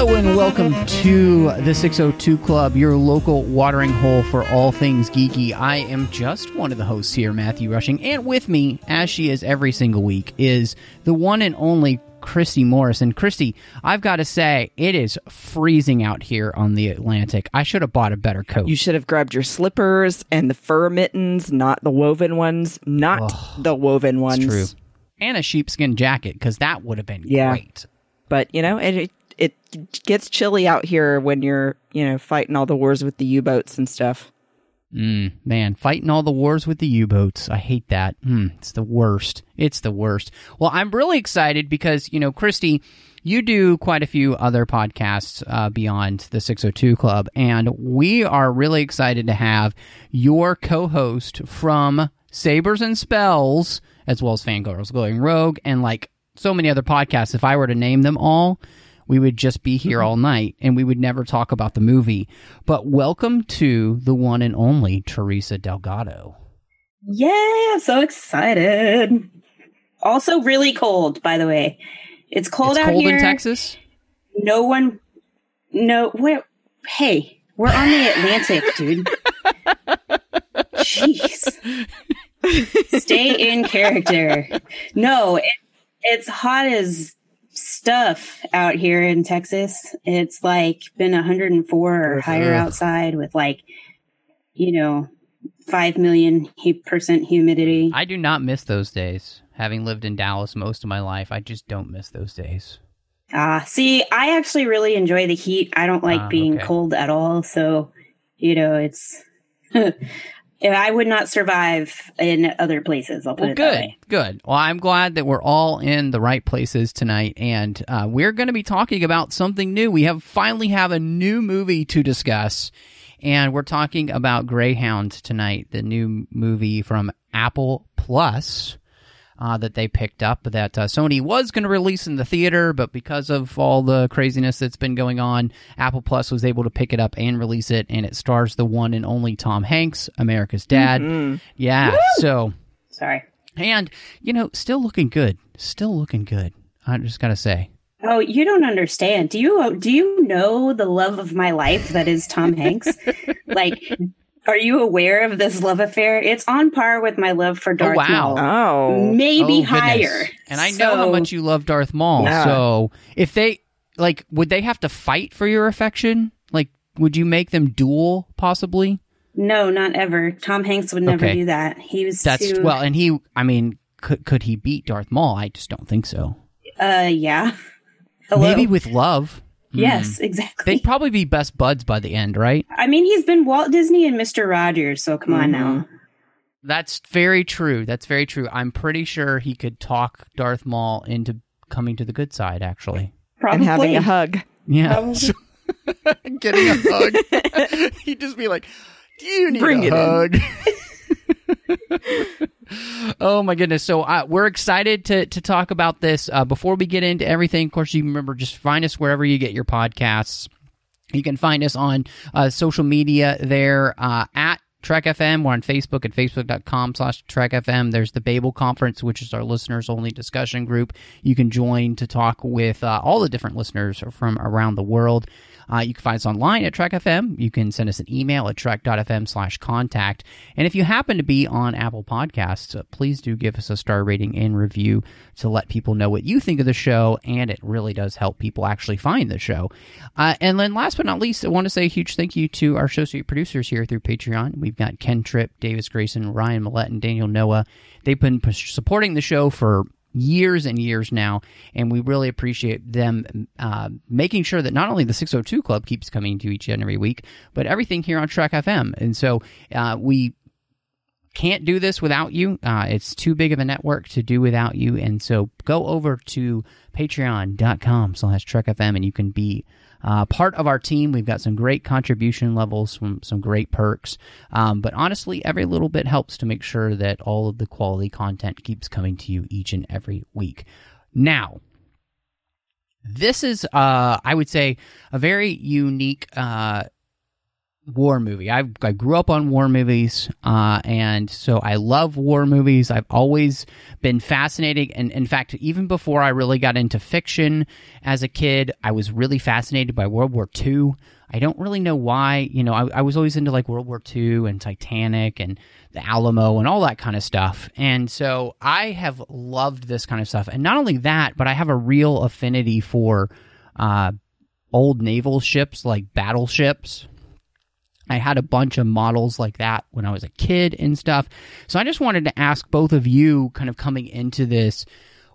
Hello and welcome to the 602 Club, your local watering hole for all things geeky. I am just one of the hosts here, Matthew Rushing, and with me, as she is every single week, is the one and only Christy Morris. Christy, I've got to say, it is freezing out here on the Atlantic. I should have bought a better coat. You should have grabbed your slippers and the fur mittens, not the woven ones, not the woven ones. True. And a sheepskin jacket, because that would have been Yeah. great. But you know, it it gets chilly out here when you're you know fighting all the wars with the U-boats and stuff. Mm, man, fighting all the wars with the U boats. I hate that. Mm, it's the worst. It's the worst. Well, I'm really excited because, you know, Christy, you do quite a few other podcasts uh, beyond the 602 Club, and we are really excited to have your co host from Sabers and Spells, as well as Fangirls Going Rogue, and like so many other podcasts. If I were to name them all, we would just be here mm-hmm. all night and we would never talk about the movie. But welcome to the one and only Teresa Delgado. Yeah, so excited. Also, really cold, by the way. It's cold it's out cold here. in Texas. No one, no, where, hey, we're on the Atlantic, dude. Jeez. Stay in character. No, it, it's hot as stuff out here in Texas. It's like been 104 or higher Ugh. outside with like, you know, 5 million percent humidity. I do not miss those days. Having lived in Dallas most of my life, I just don't miss those days. Ah, see, I actually really enjoy the heat. I don't like Ah, being okay. cold at all. So, you know, it's. I would not survive in other places. I'll put Well, it that good, way. good. Well, I'm glad that we're all in the right places tonight, and uh, we're going to be talking about something new. We have finally have a new movie to discuss, and we're talking about Greyhound tonight, the new movie from Apple Plus. Uh, that they picked up that uh, Sony was going to release in the theater, but because of all the craziness that's been going on, Apple Plus was able to pick it up and release it, and it stars the one and only Tom Hanks, America's dad. Yeah, so Sorry. and, you know, still looking good. Still looking good. I just got to say. Oh, you don't understand. Do you do you know the love of my life that is Tom Hanks? like, are you aware of this love affair? It's on par with my love for Darth wow. Maul. Oh, Maybe Oh, higher. And I know how much you love Darth Maul. Yeah. So if they, like, would they have to fight for your affection? Like, would you make them duel, possibly? No, not ever. Tom Hanks would never Okay. do that. He was That's, too, well, and he, I mean, could, could he beat Darth Maul? I just don't think so. Uh, yeah. Hello. Maybe with love. Yes, Hmm. exactly. They'd probably be best buds by the end, right? I mean, he's been Walt Disney and Mister Rogers, so come on now. That's very true. That's very true. I'm pretty sure he could talk Darth Maul into coming to the good side, actually. Probably and having a hug. Yeah. Getting a hug. He'd just be like, Do you need Bring a it in." hug? oh my goodness. So uh, we're excited to, to talk about this. Uh, before we get into everything, of course, you remember just find us wherever you get your podcasts. You can find us on uh, social media there uh, at Trek FM. We're on Facebook at facebook.com slash Trek FM. There's the Babel Conference, which is our listeners only discussion group. You can join to talk with uh, all the different listeners from around the world. Uh, you can find us online at Trek FM. You can send us an email at trek.fm slash contact. And if you happen to be on Apple Podcasts, uh, please do give us a star rating and review to let people know what you think of the show. And it really does help people actually find the show. Uh, and then last but not least, I want to say a huge thank you to our associate producers here through Patreon. We've got Ken Tripp, Davis Grayson, Ryan Maillet, and Daniel Noa. They've been supporting the show for years and years now, and we really appreciate them uh, making sure that not only the 602 Club keeps coming to each and every week, but everything here on Trek FM. And so uh, we can't do this without you. Uh, it's too big of a network to do without you. And so go over to patreon.com slash trekfm and you can be uh, part of our team. We've got some great contribution levels, some, some great perks. Um, but honestly, every little bit helps to make sure that all of the quality content keeps coming to you each and every week. Now, this is, uh, I would say, a very unique uh, war movie. I I grew up on war movies, uh, and so I love war movies. I've always been fascinated, and in fact, even before I really got into fiction as a kid, I was really fascinated by World War II. I don't really know why. You know, I, I was always into like World War II and Titanic and the Alamo and all that kind of stuff. And so I have loved this kind of stuff. And not only that, but I have a real affinity for uh, old naval ships like battleships I had a bunch of models like that when I was a kid and stuff. So I just wanted to ask both of you, kind of coming into this,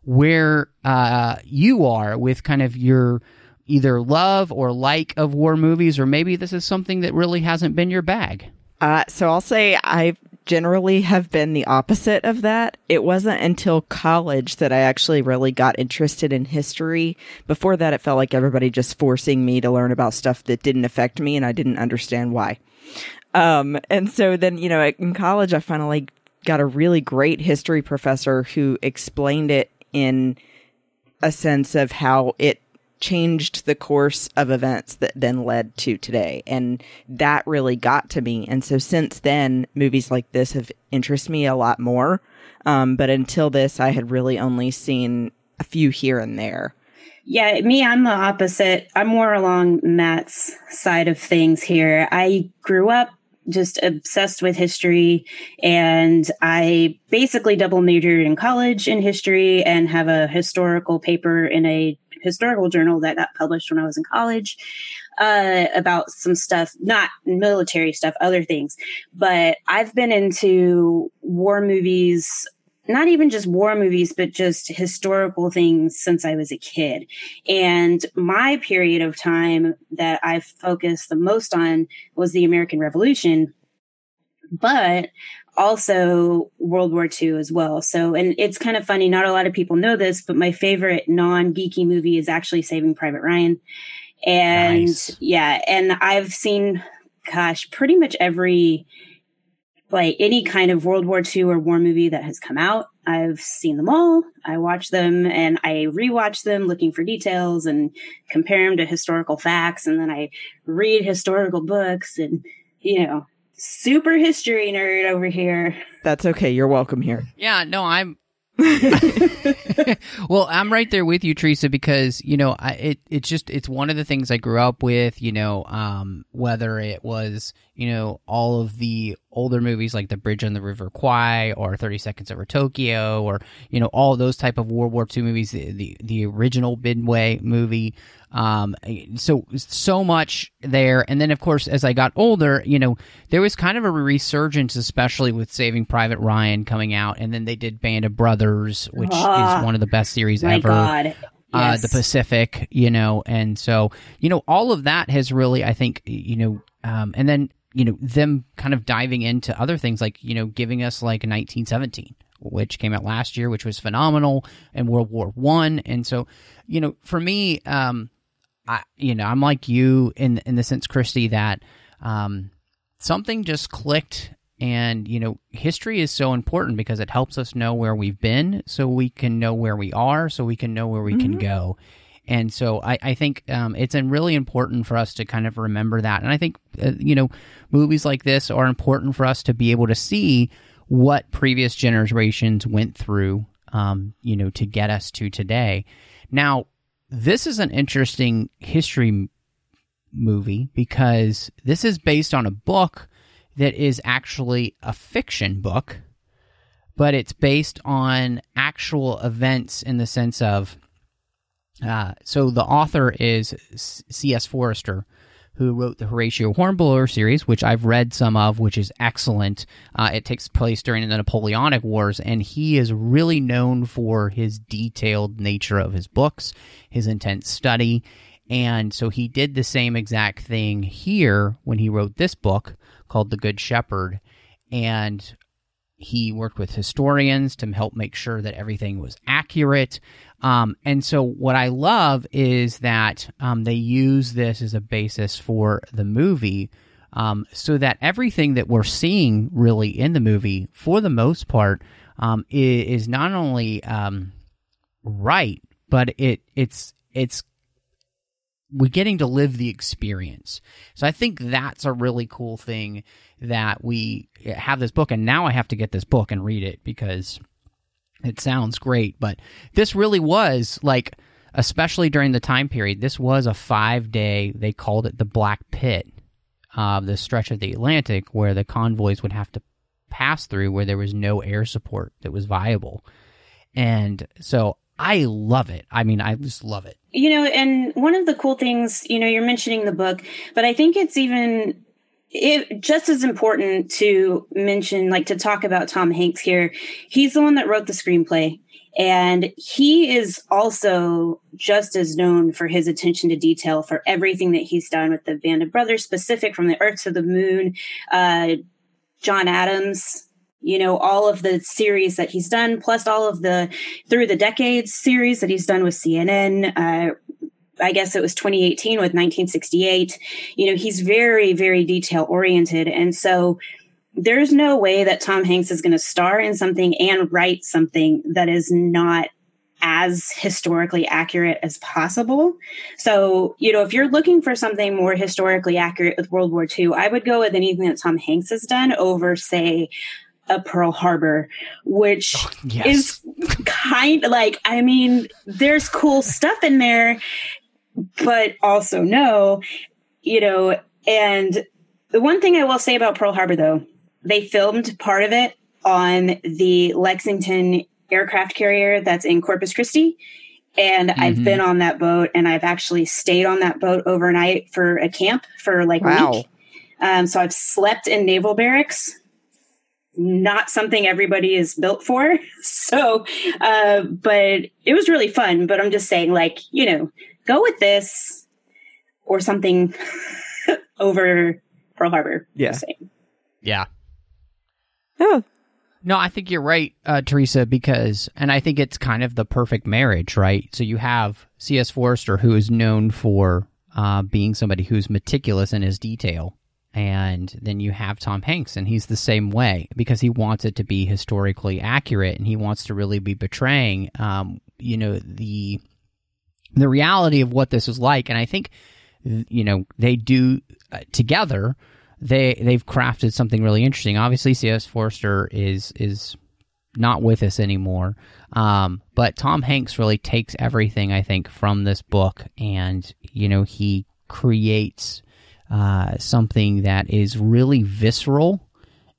where uh, you are with kind of your either love or like of war movies, or maybe this is something that really hasn't been your bag. Uh, so I'll say I generally have been the opposite of that. It wasn't until college that I actually really got interested in history. Before that, it felt like everybody just forcing me to learn about stuff that didn't affect me and I didn't understand why. Um, and so then, you know, in college, I finally got a really great history professor who explained it in a sense of how it changed the course of events that then led to today. And that really got to me. And so since then, movies like this have interested me a lot more. Um, but until this, I had really only seen a few here and there. Yeah, me, I'm the opposite. I'm more along Matt's side of things here. I grew up just obsessed with history and I basically double majored in college in history and have a historical paper in a historical journal that got published when I was in college uh, about some stuff, not military stuff, other things. But I've been into war movies not even just war movies, but just historical things since I was a kid. And my period of time that I've focused the most on was the American Revolution. But also World War II as well. So, and it's kind of funny. Not a lot of people know this, but my favorite non geeky movie is actually Saving Private Ryan. And nice. yeah, and I've seen, gosh, pretty much every, like any kind of World War II or war movie that has come out. I've seen them all. I watch them and I rewatch them looking for details and compare them to historical facts. And then I read historical books and, you know, super history nerd over here. That's okay. You're welcome here. Yeah, no, I'm well, I'm right there with you, Teresa, because you know, I, it it's just it's one of the things I grew up with. You know, um, whether it was you know all of the older movies like The Bridge on the River Kwai or Thirty Seconds Over Tokyo, or you know all those type of World War II movies, the the, the original Midway movie. Um, so so much there, and then of course as I got older, you know, there was kind of a resurgence, especially with Saving Private Ryan coming out, and then they did Band of Brothers, which is ah, one of the best series ever. God. Uh, the Pacific, you know, and so you know all of that has really, I think, you know, um, and then you know them kind of diving into other things like you know giving us like 1917 which came out last year, which was phenomenal, and World War One. And so, you know, for me, um, I, you know, I'm like you in in the sense, Christy, that um, something just clicked, and you know, history is so important because it helps us know where we've been, so we can know where we are, so we can know where we mm-hmm. can go. And so I, I think um, it's really important for us to kind of remember that. And I think, uh, you know, movies like this are important for us to be able to see what previous generations went through, um, you know, to get us to today. Now, this is an interesting history movie because this is based on a book that is actually a fiction book, but it's based on actual events in the sense of. Uh, so the author is C.S. Forester, who wrote the Horatio Hornblower series, which I've read some of, which is excellent. Uh, it takes place during the Napoleonic Wars, and he is really known for his detailed nature of his books, his intense study. And so he did the same exact thing here when he wrote this book called The Good Shepherd. And he worked with historians to help make sure that everything was accurate. Um, and so, what I love is that um, they use this as a basis for the movie, um, so that everything that we're seeing really in the movie, for the most part, um, is, not only um, right, but it it's it's we're getting to live the experience. So I think that's a really cool thing that we have this book, and now I have to get this book and read it because it sounds great. But this really was like, especially during the time period, this was a five day. They called it the Black Pit, uh, the stretch of the Atlantic where the convoys would have to pass through, where there was no air support that was viable. And so I love it. I mean, I just love it. You know, and one of the cool things, you know, you're mentioning the book, but I think it's even it, just as important to mention, like to talk about Tom Hanks here. He's the one that wrote the screenplay. And he is also just as known for his attention to detail for everything that he's done with the Band of Brothers, Pacific from the Earth to the Moon, uh, John Adams, you know, all of the series that he's done, plus all of the through the decades series that he's done with CNN. Uh, I guess it was 2018 with 1968. You know, he's very, very detail oriented. And so there's no way that Tom Hanks is going to star in something and write something that is not as historically accurate as possible. So, you know, if you're looking for something more historically accurate with World War II, I would go with anything that Tom Hanks has done over, say, a Pearl Harbor, which oh, yes. is kind of like, I mean, there's cool stuff in there, but also no, you know, and the one thing I will say about Pearl Harbor though, they filmed part of it on the Lexington aircraft carrier that's in Corpus Christi. And mm-hmm. I've been on that boat and I've actually stayed on that boat overnight for a camp for like wow. a week. Um, so I've slept in naval barracks not something everybody is built for. So, uh, but it was really fun. But I'm just saying, like, you know, go with this or something over Pearl Harbor. Yeah. Yeah. Oh. No, I think you're right, uh, Teresa, because, and I think it's kind of the perfect marriage, right? So you have C.S. Forester, who is known for uh, being somebody who's meticulous in his detail and then you have Tom Hanks, and he's the same way because he wants it to be historically accurate, and he wants to really be betraying, um, you know, the the reality of what this is like. And I think, you know, they do uh, together. They they've crafted something really interesting. Obviously, C.S. Forester is is not with us anymore. Um, but Tom Hanks really takes everything I think from this book, and you know, he creates uh, something that is really visceral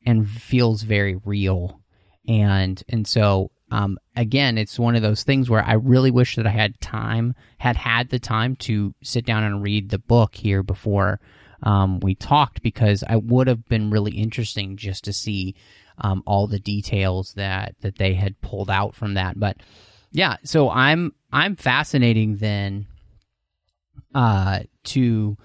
and feels very real. And and so um, again, it's one of those things where I really wish that I had time, had had the time to sit down and read the book here before um, we talked, because I would have been really interesting just to see um, all the details that that they had pulled out from that. But yeah, so I'm I'm fascinating then uh, to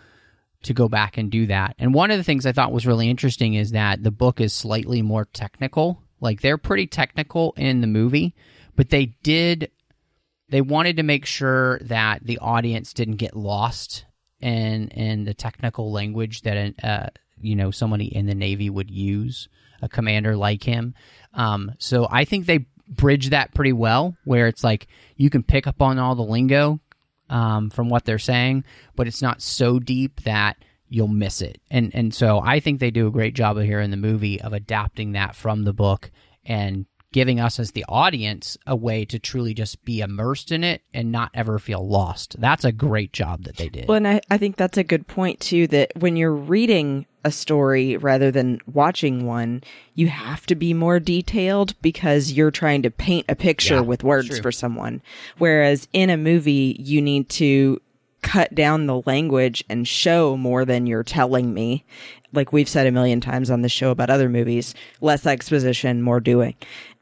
to go back and do that. And one of the things I thought was really interesting is that the book is slightly more technical. Like they're pretty technical in the movie, but they did they wanted to make sure that the audience didn't get lost in in the technical language that uh, you know somebody in the Navy would use, a commander like him. Um, so I think they bridge that pretty well, where it's like you can pick up on all the lingo um, from what they're saying, but it's not so deep that you'll miss it. And and so I think they do a great job here in the movie of adapting that from the book and giving us as the audience a way to truly just be immersed in it and not ever feel lost. That's a great job that they did. Well, and I, I think that's a good point too, that when you're reading a story rather than watching one, you have to be more detailed because you're trying to paint a picture yeah, with words for someone. Whereas in a movie, you need to cut down the language and show more than you're telling me. Like we've said a million times on the show about other movies, less exposition, more doing.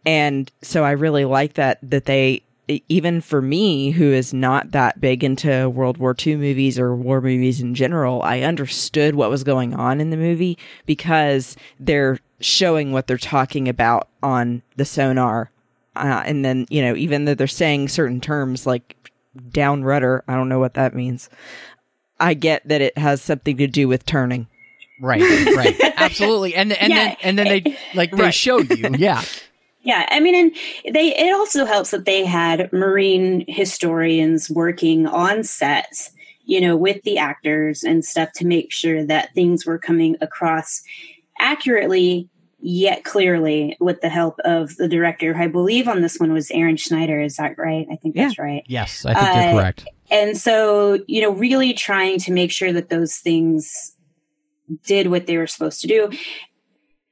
And so I really like that, that they even for me, who is not that big into World War II movies or war movies in general, I understood what was going on in the movie because they're showing what they're talking about on the sonar. Uh, and then, you know, even though they're saying certain terms like down rudder, I don't know what that means. I get that it has something to do with turning. Right, right, absolutely, and and Yeah. then and then they like they Right. show you, yeah, Yeah, I mean, and they it also helps that they had marine historians working on sets, you know, with the actors and stuff to make sure that things were coming across accurately yet clearly with the help of the director. who I believe on this one was Aaron Schneider. Is that right? I think that's right. yes, I think Uh, you're correct. And so, you know, really trying to make sure that those things did what they were supposed to do.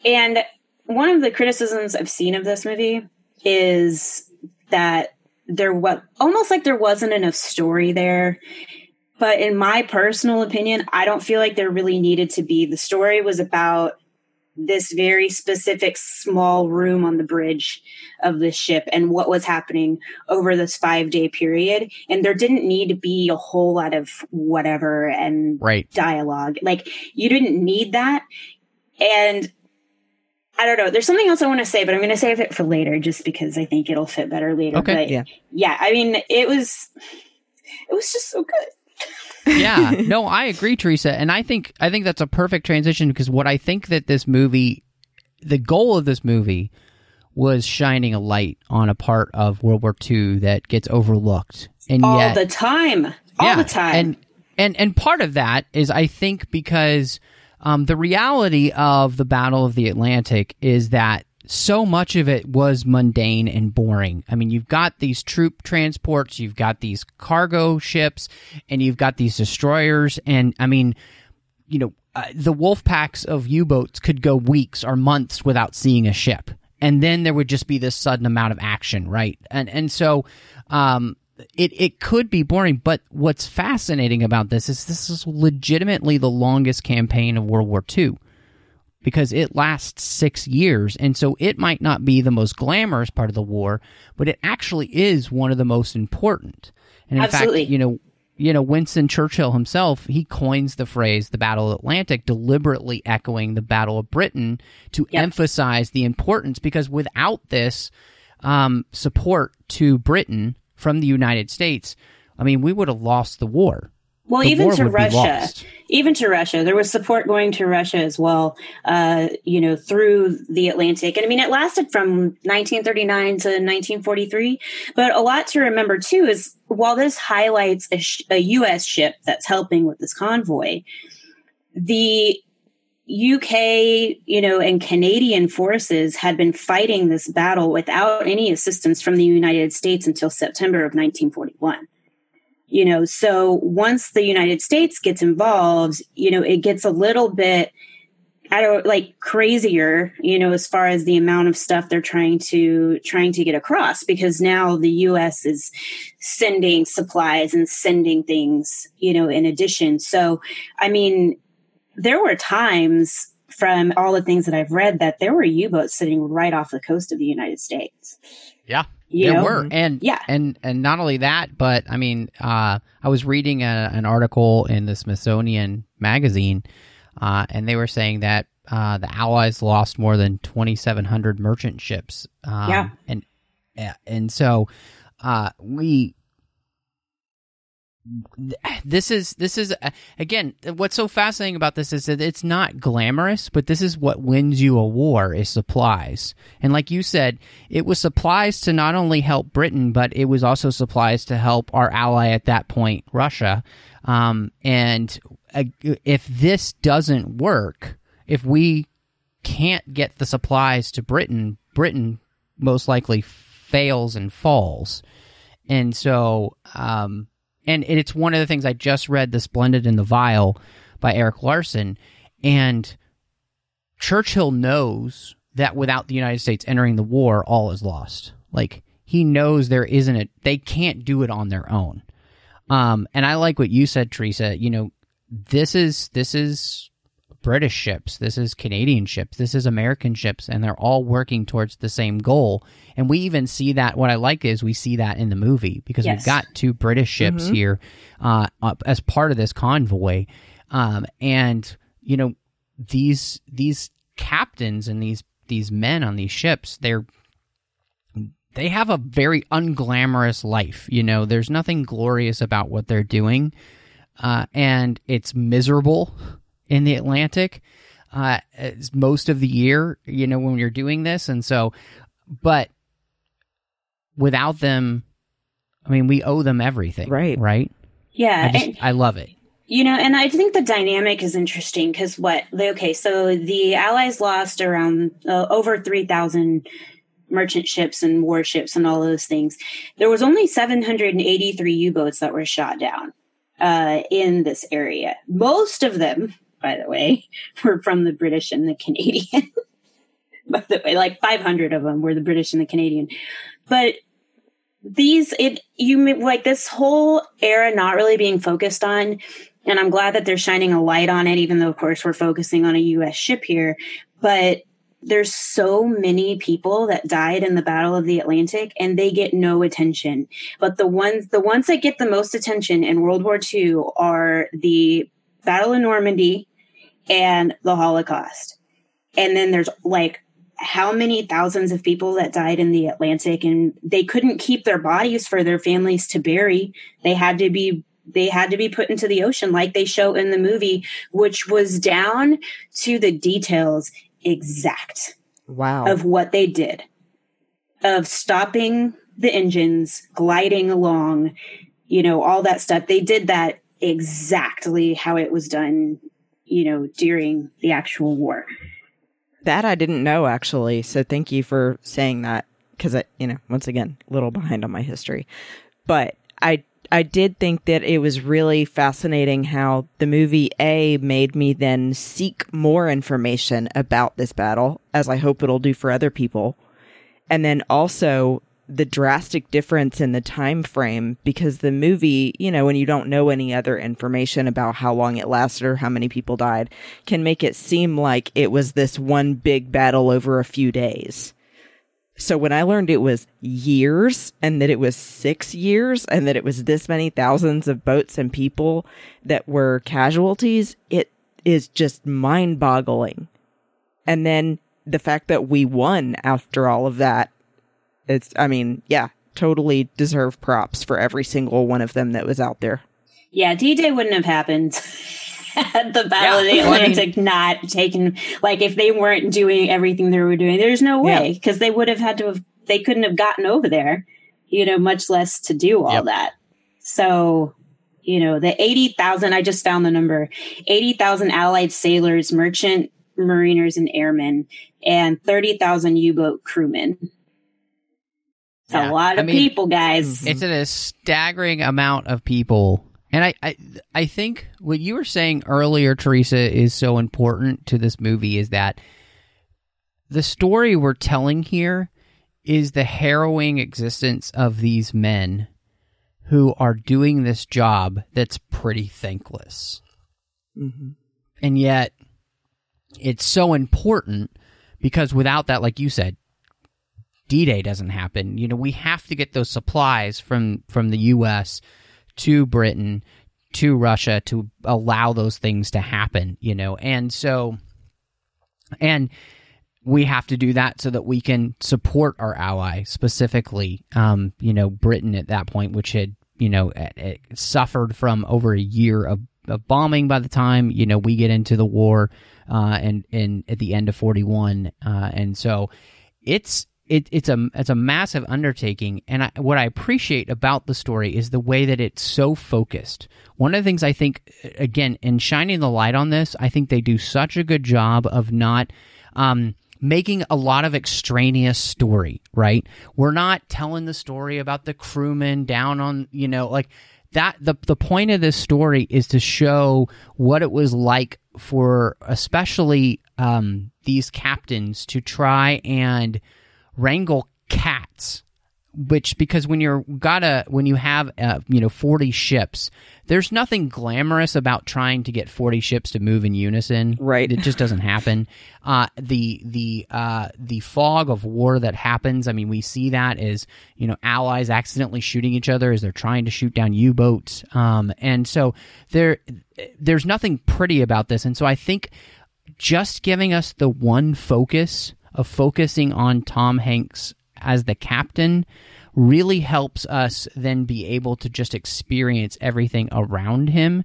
And one of the criticisms I've seen of this movie is that there was almost like there wasn't enough story there. But in my personal opinion, I don't feel like there really needed to be. The story was about this very specific small room on the bridge of the ship and what was happening over this five day period. And there didn't need to be a whole lot of whatever and Right. dialogue. Like you didn't need that. And I don't know. There's something else I want to say, but I'm going to save it for later just because I think it'll fit better later. Okay. But Yeah. yeah, I mean, it was, it was just so good. yeah no i agree teresa and i think i think that's a perfect transition because what i think that this movie the goal of this movie was shining a light on a part of world war ii that gets overlooked and All yet the time. All the time. and and and part of that is i think because um, the reality of the battle of the atlantic is that so much of it was mundane and boring. I mean, you've got these troop transports, you've got these cargo ships, and you've got these destroyers. And I mean, you know, uh, the wolf packs of U boats could go weeks or months without seeing a ship. And then there would just be this sudden amount of action, right? And and so um, it it could be boring, but what's fascinating about this is this is legitimately the longest campaign of World War II because it lasts six years. And so it might not be the most glamorous part of the war, but it actually is one of the most important. And in Absolutely. fact, you know, you know, Winston Churchill himself, he coins the phrase the Battle of Atlantic, deliberately echoing the Battle of Britain to Yep. emphasize the importance because without this um, support to Britain from the United States, I mean, we would have lost the war. Well, The even to Russia, even to Russia, there was support going to Russia as well. Uh, you know, through the Atlantic, and I mean, it lasted from 1939 to 1943. But a lot to remember too is while this highlights a, sh- a U.S. ship that's helping with this convoy, the UK, you know, and Canadian forces had been fighting this battle without any assistance from the United States until September of 1941 you know so once the united states gets involved you know it gets a little bit i don't like crazier you know as far as the amount of stuff they're trying to trying to get across because now the us is sending supplies and sending things you know in addition. So i mean there were times from all the things that i've read that there were u-boats sitting right off the coast of the united states Yeah. you there know? were and Yeah. and and not only that but i mean uh i was reading a, an article in the smithsonian magazine uh and they were saying that uh the allies lost more than 2700 merchant ships um, Yeah. and yeah, and so uh we this is this is again what's so fascinating about this is that it's not glamorous but this is what wins you a war is supplies. And like you said it was supplies to not only help britain but it was also supplies to help our ally at that point russia. Um, and uh, if this doesn't work if we can't get the supplies to britain britain most likely fails and falls. And so um and it's one of the things I just read, The Splendid and the Vile by Erik Larson. And Churchill knows that without the United States entering the war, all is lost. Like, he knows there isn't a, they can't do it on their own. Um, and I like what you said, Teresa. You know, this is, this is British ships, this is Canadian ships, this is American ships, and they're all working towards the same goal. And we even see that. What I like is we see that in the movie because Yes. we've got two British ships here uh, as part of this convoy, um, and you know these these captains and these these men on these ships, they're they have a very unglamorous life. You know, there's nothing glorious about what they're doing, uh, and it's miserable in the Atlantic uh, most of the year. You know, when you're doing this, and so, but without them, I mean, we owe them everything, Right. Right. Yeah. I just, and- I love it. You know, and I think the dynamic is interesting because what? they- Okay, so the Allies lost around uh, over three thousand merchant ships and warships and all those things. There was only seven hundred and eighty-three U-boats that were shot down uh, in this area. Most of them, by the way, were from the British and the Canadian. by the way, like five hundred of them were the British and the Canadian, but these it you like this whole era not really being focused on and i'm glad that they're shining a light on it even though of course we're focusing on a us ship here but there's so many people that died in the battle of the atlantic and they get no attention but the ones the ones that get the most attention in world war ii are the battle of normandy and the holocaust and then there's like how many thousands of people that died in the Atlantic and they couldn't keep their bodies for their families to bury. They had to be they had to be put into the ocean like they show in the movie, which was down to the details exact Wow. of what they did. Of stopping the engines, gliding along, you know, all that stuff. They did that exactly how it was done, you know, during the actual war. That I didn't know actually. So thank you for saying that because I, you know, once again, a little behind on my history. But I I did think that it was really fascinating how the movie A made me then seek more information about this battle, as I hope it'll do for other people. And then also the drastic difference in the time frame because the movie, you know, when you don't know any other information about how long it lasted or how many people died, can make it seem like it was this one big battle over a few days. So when I learned it was years and that it was six years and that it was this many thousands of boats and people that were casualties, it is just mind boggling. And then the fact that we won after all of that, it's, I mean, yeah, totally deserve props for every single one of them that was out there. Yeah, D Day wouldn't have happened had the Battle of the Yeah, well, I mean- Atlantic not taken. Like, if they weren't doing everything they were doing, there's no way because they would have had to have. They couldn't have gotten over there, you know, much less to do all Yep. that. So, you know, the eighty thousand. I just found the number: eighty thousand Allied sailors, merchant mariners, and airmen, and thirty thousand U-boat crewmen. It's Yeah, a lot I of mean- people, guys. It's a staggering amount of people. And I, I I think what you were saying earlier, Teresa, is so important to this movie is that the story we're telling here is the harrowing existence of these men who are doing this job that's pretty thankless. Mm-hmm. And yet it's so important because without that, like you said, D-Day doesn't happen. You know, we have to get those supplies from from the U.S. to Britain to Russia to allow those things to happen. You know, and so and we have to do that so that we can support our ally, specifically, um, you know, Britain at that point, which had you know it, it suffered from over a year of, of bombing by the time you know we get into the war, uh, and and at the end of forty one, uh, and so it's it, it's a it's a massive undertaking, and I, what I appreciate about the story is the way that it's so focused. One of the things I think, again, in shining the light on this, I think they do such a good job of not um, making a lot of extraneous story. Right? We're not telling the story about the crewmen down on you know like that. The the point of this story is to show what it was like for especially um, these captains to try and wrangle cats which because when you're gotta when you have uh, you know 40 ships there's nothing glamorous about trying to get 40 ships to move in unison. Right. it just doesn't happen. Uh, the the uh, the fog of war that happens i mean we see that as you know allies accidentally shooting each other as they're trying to shoot down u-boats. Um, and so there there's nothing pretty about this. And so i think just giving us the one focus of focusing on Tom Hanks as the captain really helps us then be able to just experience everything around him.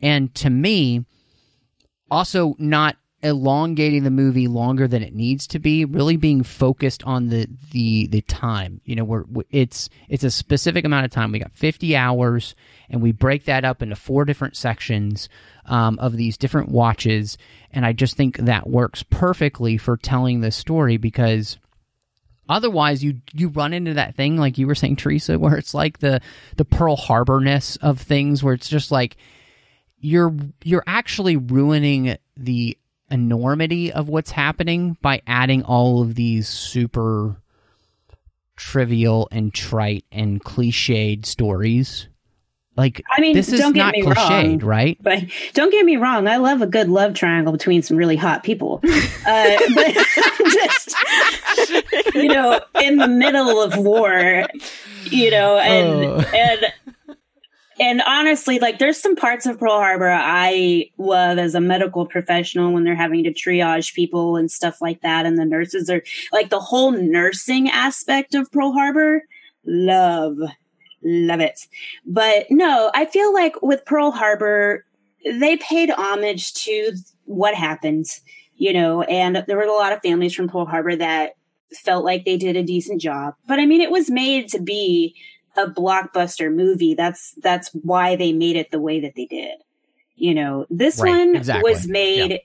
And to me, also not elongating the movie longer than it needs to be really being focused on the the the time. You know we're it's it's a specific amount of time. We got 50 hours and we break that up into four different sections um, of these different watches and i just think that works perfectly for telling this story because otherwise you you run into that thing like you were saying teresa where it's like the the pearl harbor-ness of things where it's just like you're you're actually ruining the enormity of what's happening by adding all of these super trivial and trite and cliched stories like I mean, this is don't get not me cliched wrong. right But don't get me wrong, I love a good love triangle between some really hot people. Uh, but just, you know, in the middle of war, you know, and, Oh. and, and honestly, like there's some parts of Pearl Harbor I love as a medical professional when they're having to triage people and stuff like that. And the nurses are like the whole nursing aspect of Pearl Harbor. Love, love it. But no, I feel like with Pearl Harbor, they paid homage to what happened, you know, and there were a lot of families from Pearl Harbor that felt like they did a decent job. But I mean, it was made to be a blockbuster movie. That's that's why they made it the way that they did. You know, this Right, one exactly. was made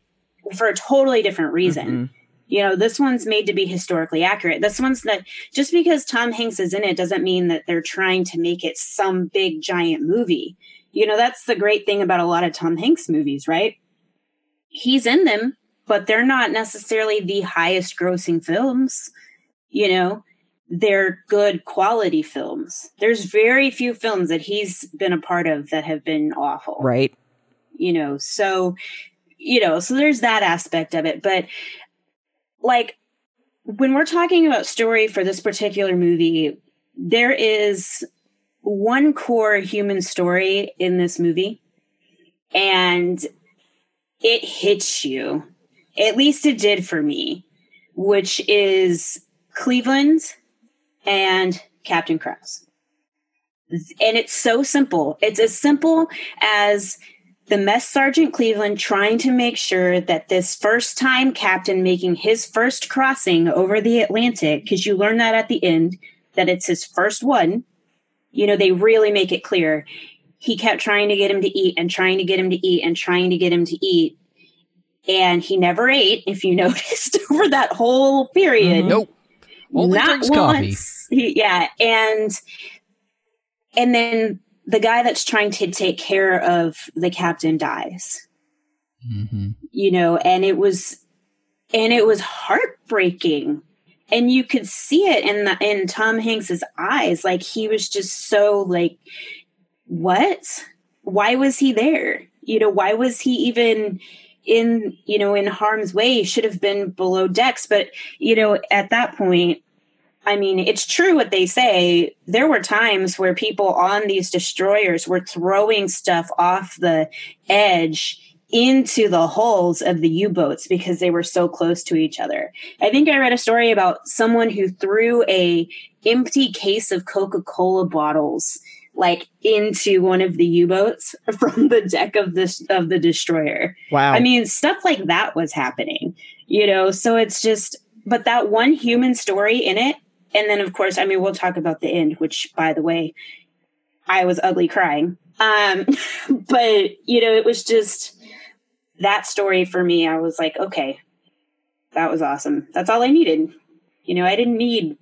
for a totally different reason. Mm-hmm. You know, this one's made to be historically accurate. This one's not just because Tom Hanks is in it doesn't mean that they're trying to make it some big giant movie. You know, that's the great thing about a lot of Tom Hanks movies, right? He's in them, but they're not necessarily the highest grossing films. You know, they're good quality films. There's very few films that he's been a part of that have been awful Right. you know so you know so there's that aspect of it but like when we're talking about story for this particular movie there is one core human story in this movie and it hits you. At least it did for me which is cleveland and captain krause and it's so simple. It's as simple as the mess sergeant Cleveland trying to make sure that this first time captain making his first crossing over the Atlantic, because you learn that at the end, that it's his first one. You know, they really make it clear. He kept trying to get him to eat and trying to get him to eat and trying to get him to eat. And he never ate, if you noticed, over that whole period. Mm-hmm. nope only drinks coffee He- yeah, and and then the guy that's trying to take care of the captain dies. hmm You know, and it was and it was heartbreaking. And you could see it in the in Tom Hanks's eyes like he was just so like what? Why was he there? You know, why was he even in, you know, in harm's way? He should have been below decks, but you know, at that point I mean, it's true what they say. There were times where people on these destroyers were throwing stuff off the edge into the hulls of the U-boats because they were so close to each other. I think I read a story about someone who threw a empty case of Coca-Cola bottles like into one of the U-boats from the deck of this of the destroyer. Wow. I mean, stuff like that was happening, you know. So it's just, but that one human story in it, and then of course, I mean, we'll talk about the end, which, by the way, I was ugly crying. Um, but you know, it was just that story for me. I was like, okay, that was awesome. That's all I needed. You know, I didn't need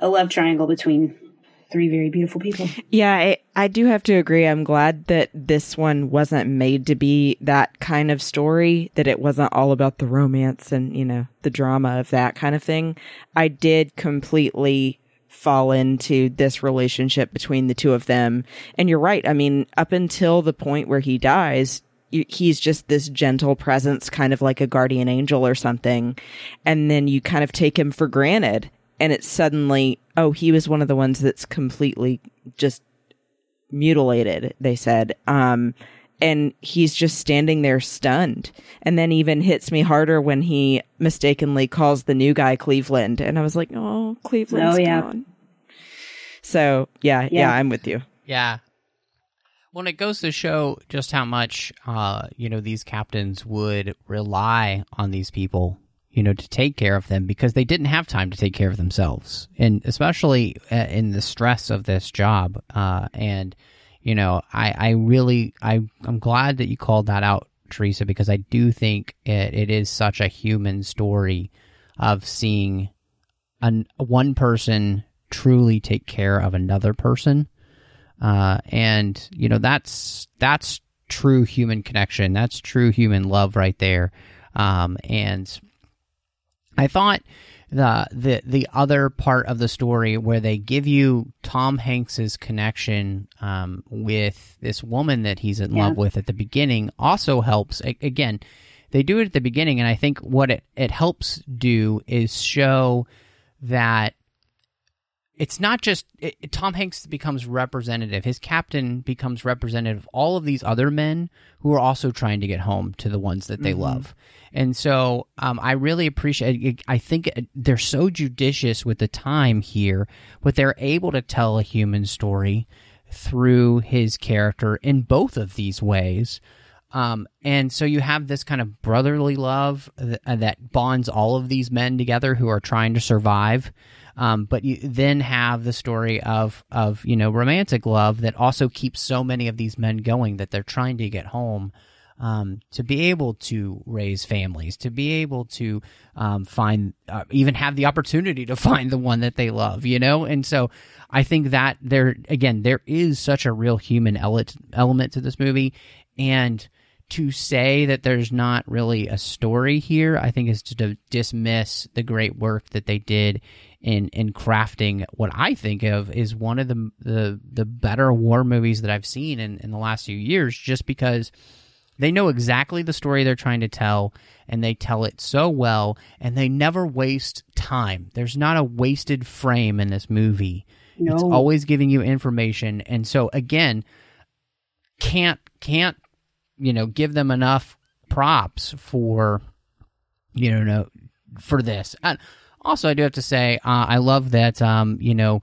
a love triangle between three very beautiful people. Yeah, I, I do have to agree. I'm glad that this one wasn't made to be that kind of story, that it wasn't all about the romance and, you know, the drama of that kind of thing. I did completely fall into this relationship between the two of them. And you're right. I mean, up until the point where he dies, he's just this gentle presence, kind of like a guardian angel or something. And then you kind of take him for granted. And it's suddenly, oh, he was one of the ones that's completely just mutilated, they said. Um, and he's just standing there stunned. And then even hits me harder when he mistakenly calls the new guy Cleveland. And I was like, oh, Cleveland's Oh, yeah. gone. So yeah, yeah, Yeah. I'm with you. Yeah. Well, it goes to show just how much, uh, you know, these captains would rely on these people, you know, to take care of them because they didn't have time to take care of themselves, and especially uh, in the stress of this job. Uh, and you know, I, I really, I, I'm glad that you called that out, Teresa, because I do think it, it is such a human story of seeing an, one person truly take care of another person. Uh, and you know that's that's true human connection. That's true human love right there. Um, and i thought the the the other part of the story where they give you tom hanks's connection um, with this woman that he's in Yeah. love with at the beginning also helps A- again they do it at the beginning and i think what it, it helps do is show that it's not just it, it- Tom Hanks becomes representative. His captain becomes representative of all of these other men who are also trying to get home to the ones that they love. And so um, I really appreciate. I think they're so judicious with the time here, but they're able to tell a human story through his character in both of these ways. Um, and so you have this kind of brotherly love th- that bonds all of these men together who are trying to survive. Um, but you then have the story of of you know romantic love that also keeps so many of these men going that they're trying to get home um, to be able to raise families, to be able to um, find, uh, even have the opportunity to find the one that they love, you know? And so I think that there, again, there is such a real human ele- element to this movie. And to say that there's not really a story here, I think is to d- dismiss the great work that they did in in crafting what I think of is one of the the the better war movies that I've seen in, in the last few years, just because they know exactly the story they're trying to tell and they tell it so well and they never waste time. There's not a wasted frame in this movie. It's always giving you information and so again can't can't you know give them enough props for you know no for this. Also I do have to say uh, I love that um you know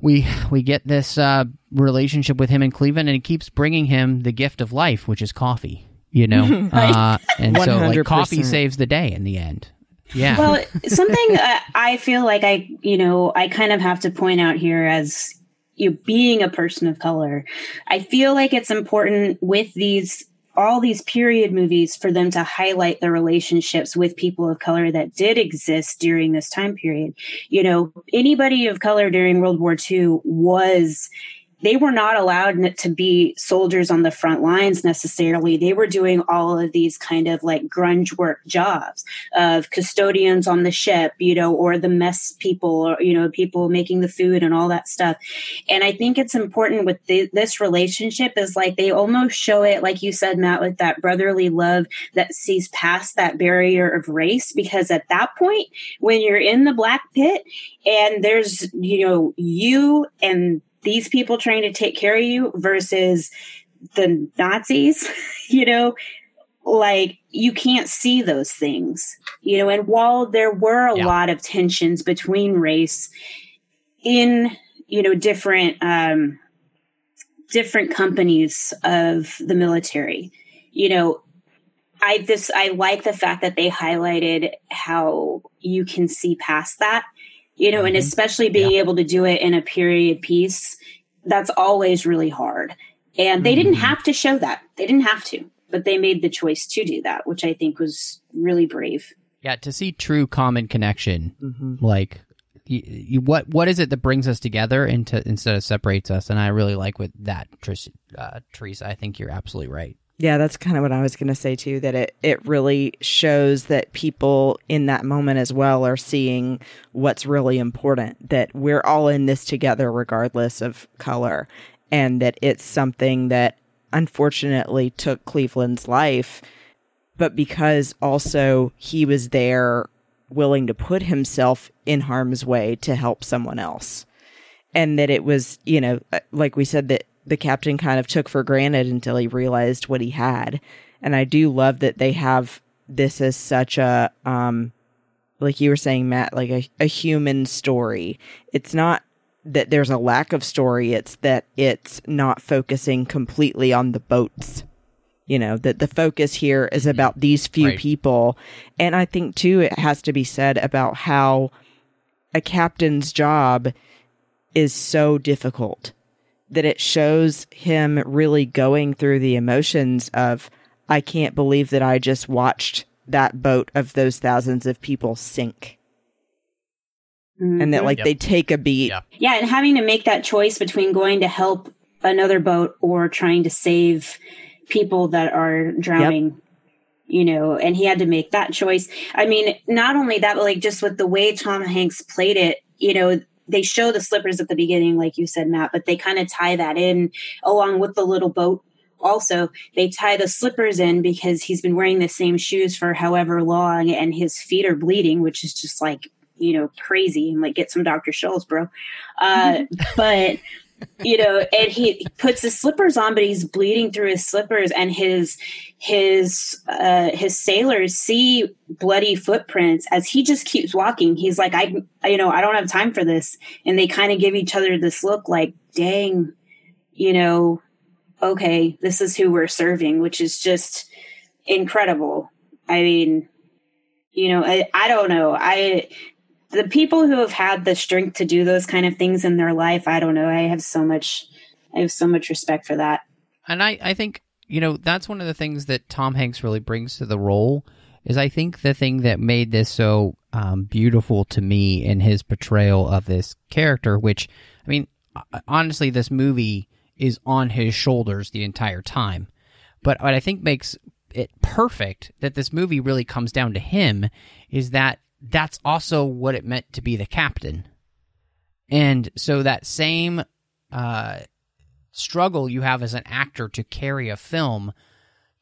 we we get this uh, relationship with him in Cleveland, and it keeps bringing him the gift of life, which is coffee. You know, uh, and so like coffee saves the day in the end. Yeah, Well, something uh, I feel like I, you know, I kind of have to point out here as you being a person of color. I feel like it's important with these all these period movies for them to highlight the relationships with people of color that did exist during this time period. You know, anybody of color during World War II was they were not allowed to be soldiers on the front lines necessarily. They were doing all of these kind of like grunge work jobs of custodians on the ship, you know, or the mess people, or, you know, people making the food and all that stuff. And I think it's important with the, this relationship is like they almost show it, like you said, Matt, with that brotherly love that sees past that barrier of race. Because at that point, when you're in the black pit and there's, you know, you and these people trying to take care of you versus the Nazis, you know, like you can't see those things, you know, and while there were a Yeah. lot of tensions between race in, you know, different, um, different companies of the military, you know, I this I like the fact that they highlighted how you can see past that, you know, and Mhm. especially being able to do it in a period piece, that's always really hard. And they didn't Mhm. have to show that. They didn't have to, but they made the choice to do that, which I think was really brave. yeah. To see true common connection, Mhm. like you, you, what what is it that brings us together into instead of separates us? And I really like with that, Tris, uh, Teresa. I think you're absolutely right. Yeah, that's kind of what I was going to say too. That it it really shows that people in that moment as well are seeing what's really important. That we're all in this together, regardless of color, and that it's something that unfortunately took Cleveland's life, but because also he was there, willing to put himself in harm's way to help someone else, and that it was you know uh, like we said that the captain kind of took for granted until he realized what he had. And I do love that they have this as such a, um, like you were saying, Matt, like a, a human story. It's not that there's a lack of story. It's that it's not focusing completely on the boats. You know, that the focus here is about these few Right. people. And I think too, it has to be said about how a captain's job is so difficult that it shows him really going through the emotions of I can't believe that I just watched that boat of those thousands of people sink. And that like mm-hmm. Yep. they take a beat. Yeah. Yeah, and having to make that choice between going to help another boat or trying to save people that are drowning. You know, and he had to make that choice. I mean, not only that, but like just with the way Tom Hanks played it, you know, they show the slippers at the beginning, like you said, Matt, but they kind of tie that in along with the little boat. Also, they tie the slippers in because he's been wearing the same shoes for however long and his feet are bleeding, which is just like, you know, crazy. And like, get some Dr. Scholl's, bro. Uh, but you know, and he puts his slippers on, but he's bleeding through his slippers, and his his uh, his sailors see bloody footprints as he just keeps walking. He's like, I, you know, I don't have time for this, and they kind of give each other this look, like, dang, you know, okay, this is who we're serving, which is just incredible. I mean, you know, I, I don't know, I the people who have had the strength to do those kind of things in their life, I don't know. I have so much, I have so much respect for that. and I, I think you know that's one of the things that Tom Hanks really brings to the role is I think the thing that made this so um, beautiful to me in his portrayal of this character, which I mean, uh, honestly, this movie is on his shoulders the entire time, but what I think makes it perfect that this movie really comes down to him is that that's also what it meant to be the captain, and so that same. Uh, struggle you have as an actor to carry a film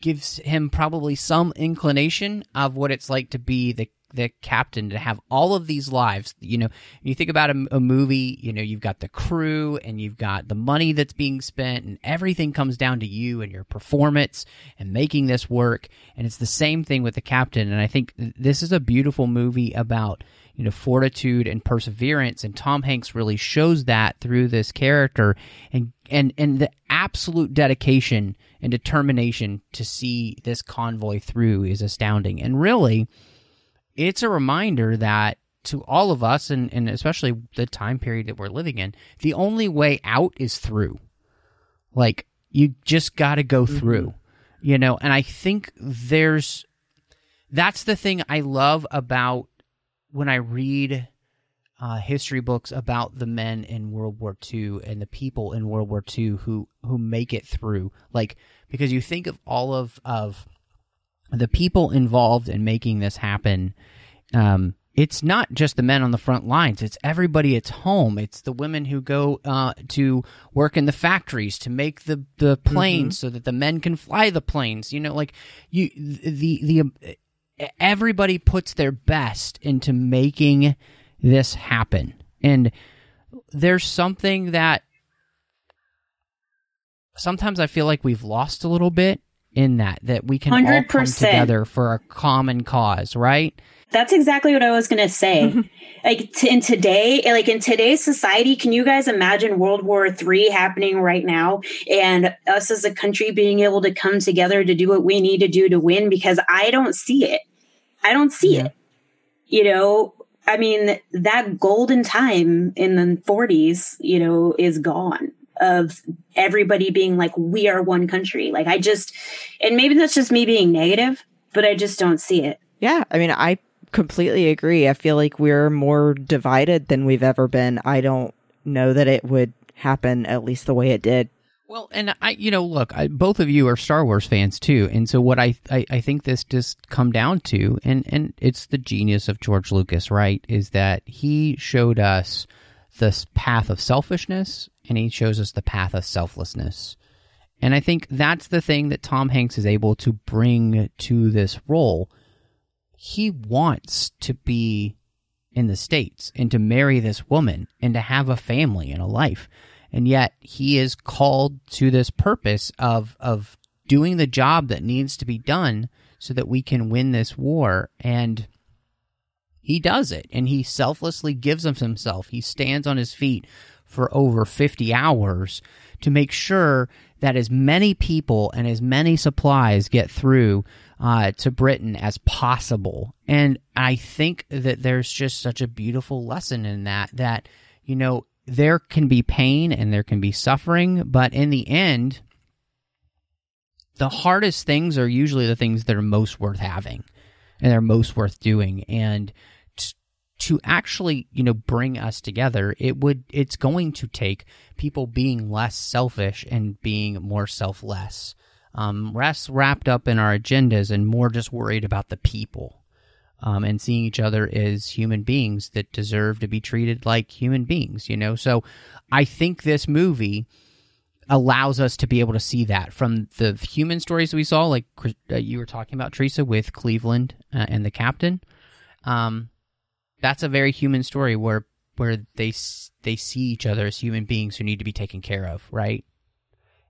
gives him probably some inclination of what it's like to be the the captain to have all of these lives. You know you think about a, a movie you know you've got the crew and you've got the money that's being spent and everything comes down to you and your performance and making this work. And it's the same thing with the captain. And i think this is a beautiful movie about you know fortitude and perseverance. And Tom Hanks really shows that through this character and and and the absolute dedication and determination to see this convoy through is astounding. And really it's a reminder that to all of us and, and especially the time period that we're living in the only way out is through. Like you just got to go through you know? And i think there's that's the thing i love about when I read uh, history books about the men in World War II and the people in World War II who who make it through, like because you think of all of of the people involved in making this happen. Um, it's not just the men on the front lines; it's everybody at home. It's the women who go uh, to work in the factories to make the the planes so that the men can fly the planes. You know, like you the the everybody puts their best into making this happen. And there's something that sometimes I feel like we've lost a little bit in that, that we can all come 100%. together for a common cause, right? That's exactly what I was going to say. like t- in today, like in today's society, can you guys imagine World War III happening right now and us as a country being able to come together to do what we need to do to win? Because I don't see it. I don't see it. You know, I mean, that golden time in the 40s, you know, is gone of everybody being like, we are one country. Like, I just, and maybe that's just me being negative, but I just don't see it. Yeah, I mean, I completely agree. I feel like we're more divided than we've ever been. I don't know that it would happen at least the way it did. Well, and I, you know, look, I, both of you are Star Wars fans too, and so what I, I, I think this just come down to, and and it's the genius of George Lucas, right? Is that he showed us the path of selfishness, and he shows us the path of selflessness, and I think that's the thing that Tom Hanks is able to bring to this role. He wants to be in the states and to marry this woman and to have a family and a life. And yet he is called to this purpose of of doing the job that needs to be done so that we can win this war. And he does it and he selflessly gives of himself he stands on his feet for over 50 hours to make sure that as many people and as many supplies get through uh, to Britain as possible. And I think that there's just such a beautiful lesson in that, that, you know, there can be pain and there can be suffering, but in the end, the hardest things are usually the things that are most worth having and they're most worth doing. And to actually, you know, bring us together, it would, it's going to take people being less selfish and being more selfless. Um, less wrapped up in our agendas and more just worried about the people um, and seeing each other as human beings that deserve to be treated like human beings, you know? So I think this movie allows us to be able to see that from the human stories we saw, like uh, you were talking about, Teresa, with Cleveland uh, and the captain. Um, that's a very human story where where they they see each other as human beings who need to be taken care of, right?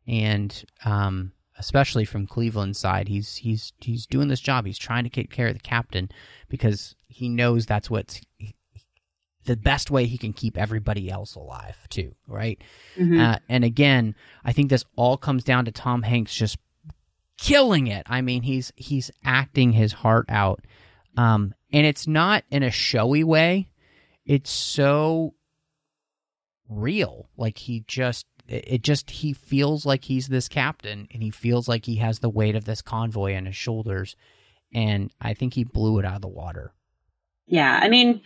And um, especially from Cleveland's side. He's he's he's doing this job. He's trying to take care of the captain because he knows that's what's the best way he can keep everybody else alive too, right? Mm-hmm. Uh, and again, I think this all comes down to Tom Hanks just killing it. I mean, he's he's acting his heart out, um, and it's not in a showy way. It's so real. Like he just it just he feels like he's this captain and he feels like he has the weight of this convoy on his shoulders and i think he blew it out of the water yeah i mean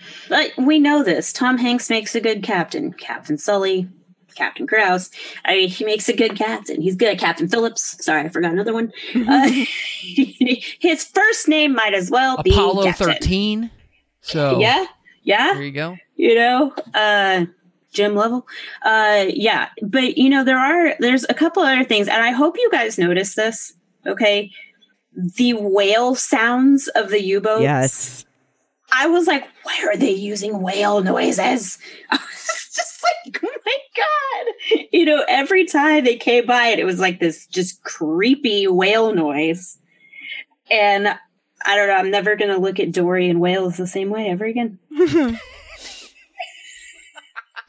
we know this tom hanks makes a good captain captain sully captain krause I mean, he makes a good captain he's good at captain phillips sorry i forgot another one uh, his first name might as well be apollo captain. 13 so yeah yeah there you go you know uh Jim Lovell. Uh, yeah, but you know there are there's a couple other things, and I hope you guys notice this. Okay, the whale sounds of the U boats. Yes, I was like, why are they using whale noises? I was just like, oh my god! You know, every time they came by, it, it was like this just creepy whale noise, and I don't know. I'm never gonna look at Dory and whales the same way ever again.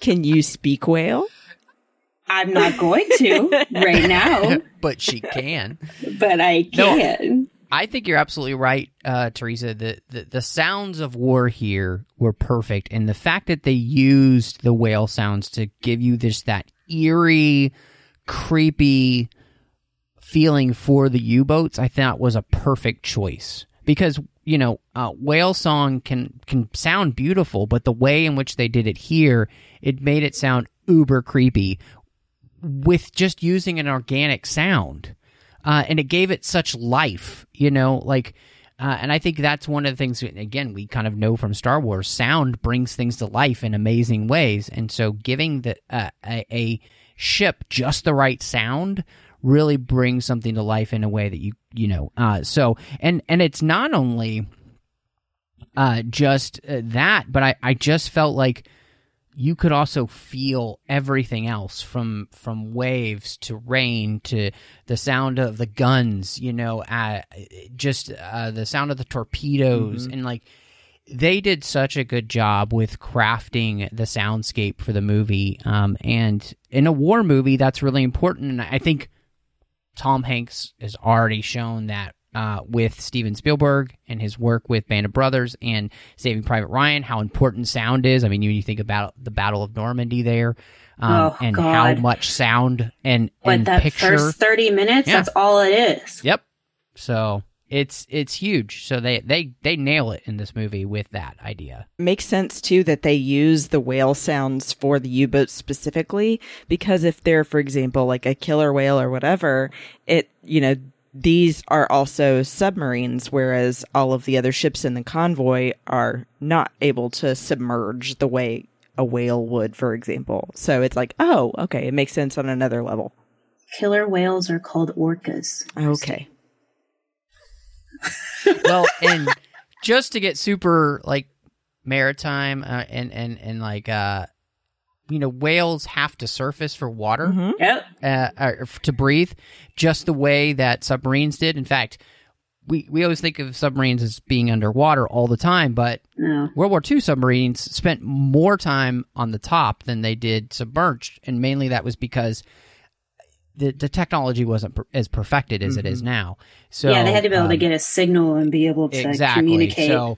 Can you speak whale? I'm not going to right now. but she can. But I can. I think you're absolutely right, uh, Teresa. The, the the sounds of war here were perfect, and the fact that they used the whale sounds to give you this that eerie, creepy feeling for the U-boats, I thought was a perfect choice because you know, uh, whale song can can sound beautiful, but the way in which they did it here, it made it sound uber creepy with just using an organic sound, uh, and it gave it such life. You know, like. Uh, and I think that's one of the things, again, we kind of know from Star Wars sound brings things to life in amazing ways. And so giving the, uh, a, a, ship just the right sound really brings something to life in a way that you you know uh, so and and it's not only uh, just uh, that but I, I just felt like you could also feel everything else from from waves to rain to the sound of the guns you know uh, just uh, the sound of the torpedoes. Mm-hmm. and like they did such a good job with crafting the soundscape for the movie. Um, and in a war movie that's really important. And i think Tom Hanks has already shown that uh, with Steven Spielberg and his work with Band of Brothers and Saving Private Ryan, how important sound is. I mean, when you think about the Battle of Normandy there, um, oh, and God. how much sound and what, and that picture. first thirty minutes. Yeah. That's all it is. Yep. So it's it's huge. So they they they nail it in this movie with that idea. Makes sense too that they use the whale sounds for the U-boat specifically because if they're for example like a killer whale or whatever, it you know these are also submarines whereas all of the other ships in the convoy are not able to submerge the way a whale would for example. So it's like, "Oh, okay, it makes sense on another level." Killer whales are called orcas. Okay. well, and just to get super like maritime uh, and and and like uh you know whales have to surface for water Mhm. Yep. uh, to breathe just the way that submarines did in fact we we always think of submarines as being underwater all the time but No. World War II submarines spent more time on the top than they did submerged, and mainly that was because the the technology wasn't per- as perfected as it is now. So yeah, they had to be able to um, get a signal and be able to exactly. communicate. So,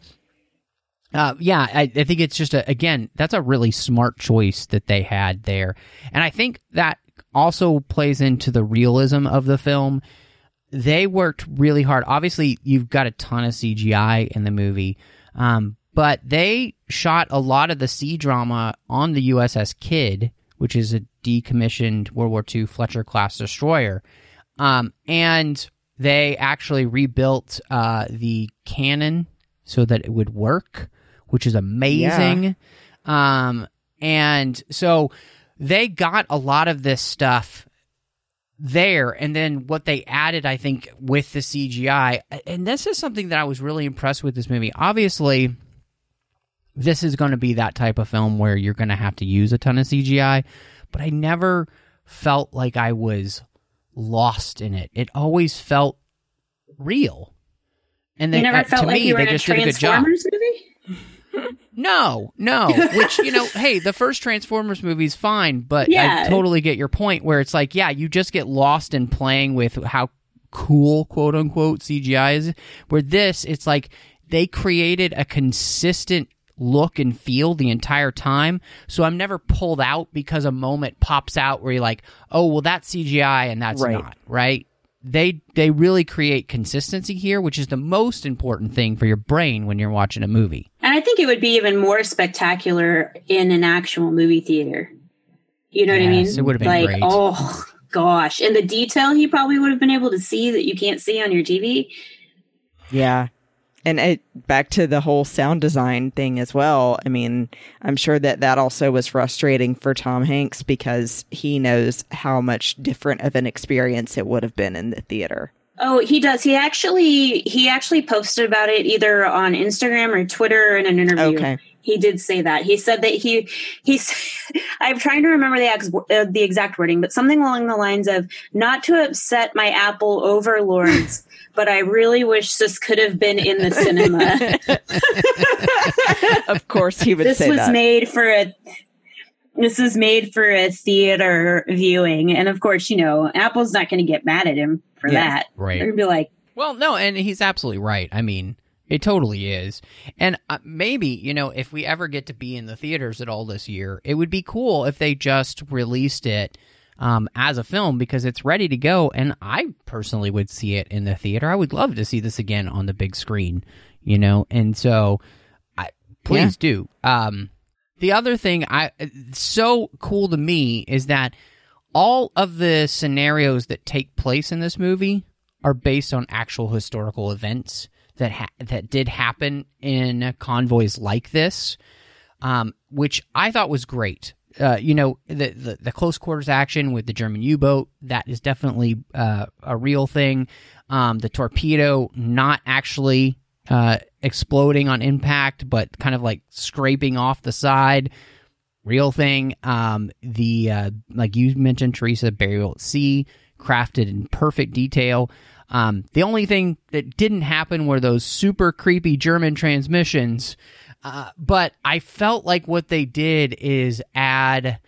uh, yeah, I, I think it's just a again that's a really smart choice that they had there, and I think that also plays into the realism of the film. They worked really hard. Obviously, you've got a ton of CGI in the movie, um, but they shot a lot of the sea drama on the USS Kidd, which is a decommissioned World War II Fletcher class destroyer. Um, and they actually rebuilt uh, the cannon so that it would work, which is amazing. Um, and so they got a lot of this stuff there. And then what they added, I think, with the CGI, and this is something that I was really impressed with this movie. Obviously, this is going to be that type of film where you're going to have to use a ton of CGI, but I never felt like I was lost in it. It always felt real. And they, you never uh, felt to like me, you were they in a just did a good job. Transformers movie. No, no. Which you know, hey, the first Transformers movie's fine, but Yeah. I totally get your point. Where it's like, yeah, you just get lost in playing with how cool, quote unquote, CGI is. Where this, it's like they created a consistent look and feel the entire time. So I'm never pulled out because a moment pops out where you're like, oh, well, that's CGI and that's Right. not right. They they really create consistency here, which is the most important thing for your brain when you're watching a movie. And I think it would be even more spectacular in an actual movie theater. You know what I mean? It would have been like, great. oh gosh, and the detail he probably would have been able to see that you can't see on your TV. Yeah. And it, back to the whole sound design thing as well. I mean, I'm sure that that also was frustrating for Tom Hanks because he knows how much different of an experience it would have been in the theater. Oh, he does. He actually he actually posted about it either on Instagram or Twitter in an interview. Okay. He did say that. He said that he he's. I'm trying to remember the ex, uh, the exact wording, but something along the lines of not to upset my Apple overlords, but I really wish this could have been in the cinema. Of course, he would this say was that. made for a. This was made for a theater viewing, and of course, you know, Apple's not going to get mad at him for Yeah, that. right. They're going to be like, Well, no, and he's absolutely right. I mean, it totally is. And uh, maybe, you know, if we ever get to be in the theaters at all this year, it would be cool if they just released it um, as a film because it's ready to go. And I personally would see it in the theater. I would love to see this again on the big screen, you know? And so, I, please do. Um, the other thing I so cool to me is that all of the scenarios that take place in this movie are based on actual historical events that ha- that did happen in convoys like this, um, which I thought was great. Uh, you know, the, the the close quarters action with the German U boat that is definitely uh, a real thing. Um, the torpedo not actually uh, exploding on impact, but kind of like scraping off the side real thing. Um, the uh, like you mentioned, Teresa, burial at sea, crafted in perfect detail. Um, the only thing that didn't happen were those super creepy German transmissions. Uh, but I felt like what they did is add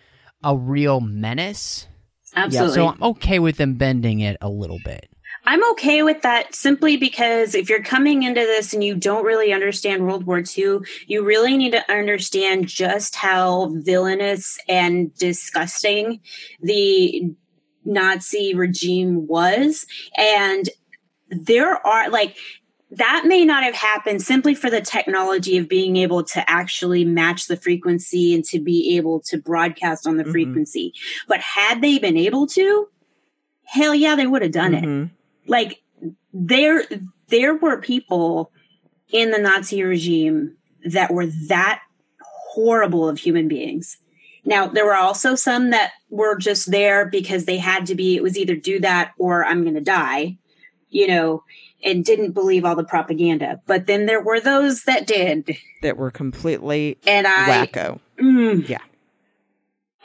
a real menace. absolutely. So I'm okay with them bending it a little bit. I'm okay with that simply because if you're coming into this and you don't really understand World War II, you really need to understand just how villainous and disgusting the Nazi regime was. And there are like that may not have happened simply for the technology of being able to actually match the frequency and to be able to broadcast on the Mhm. frequency. But had they been able to, hell yeah, they would have done it. Mhm. Like there there were people in the Nazi regime that were that horrible of human beings. Now, there were also some that were just there because they had to be, it was either do that or I'm going to die, you know, and didn't believe all the propaganda. But then there were those that did. That were completely And I, wacko. Mm, Yeah.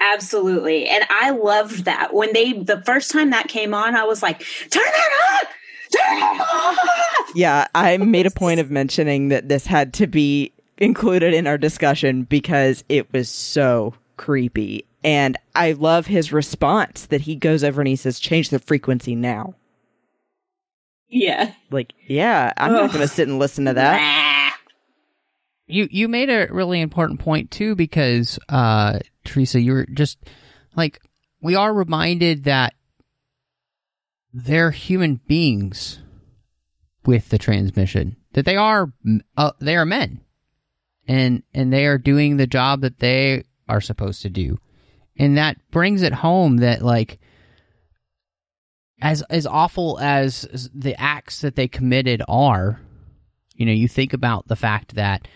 absolutely. And I loved that. When they, the first time that came on, I was like, turn that on! Turn it off! Yeah, I made a point of mentioning that this had to be included in our discussion because it was so creepy. And I love his response that he goes over and he says, change the frequency now. Yeah. Like, yeah, I'm not going to sit and listen to that. You you made a really important point too because uh Teresa you were just like we are reminded that they're human beings with the transmission that they are uh, they are men and and they are doing the job that they are supposed to do and that brings it home that like as as awful as the acts that they committed are you know you think about the fact that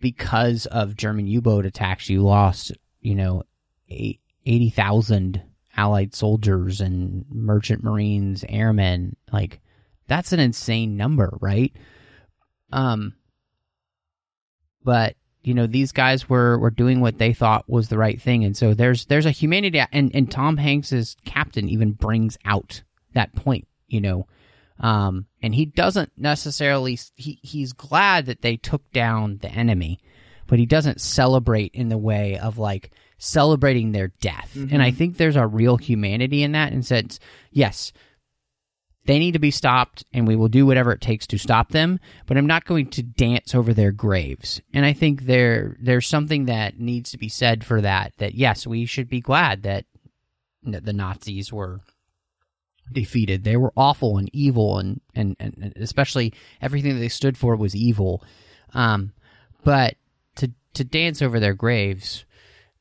because of German U-boat attacks, you lost, you know, 80,000 Allied soldiers and merchant marines, airmen. Like, that's an insane number, right? Um, but you know, these guys were were doing what they thought was the right thing, and so there's there's a humanity, and and Tom Hanks's captain even brings out that point, you know, um, and he doesn't necessarily he he's glad that they took down the enemy, but he doesn't celebrate in the way of like celebrating their death. And I think there's a real humanity in that, and says yes, they need to be stopped, and we will do whatever it takes to stop them. But I'm not going to dance over their graves. And I think there there's something that needs to be said for that. That yes, we should be glad that that the Nazis were defeated. They were awful and evil, and, and, and especially everything that they stood for was evil. Um, but to to dance over their graves,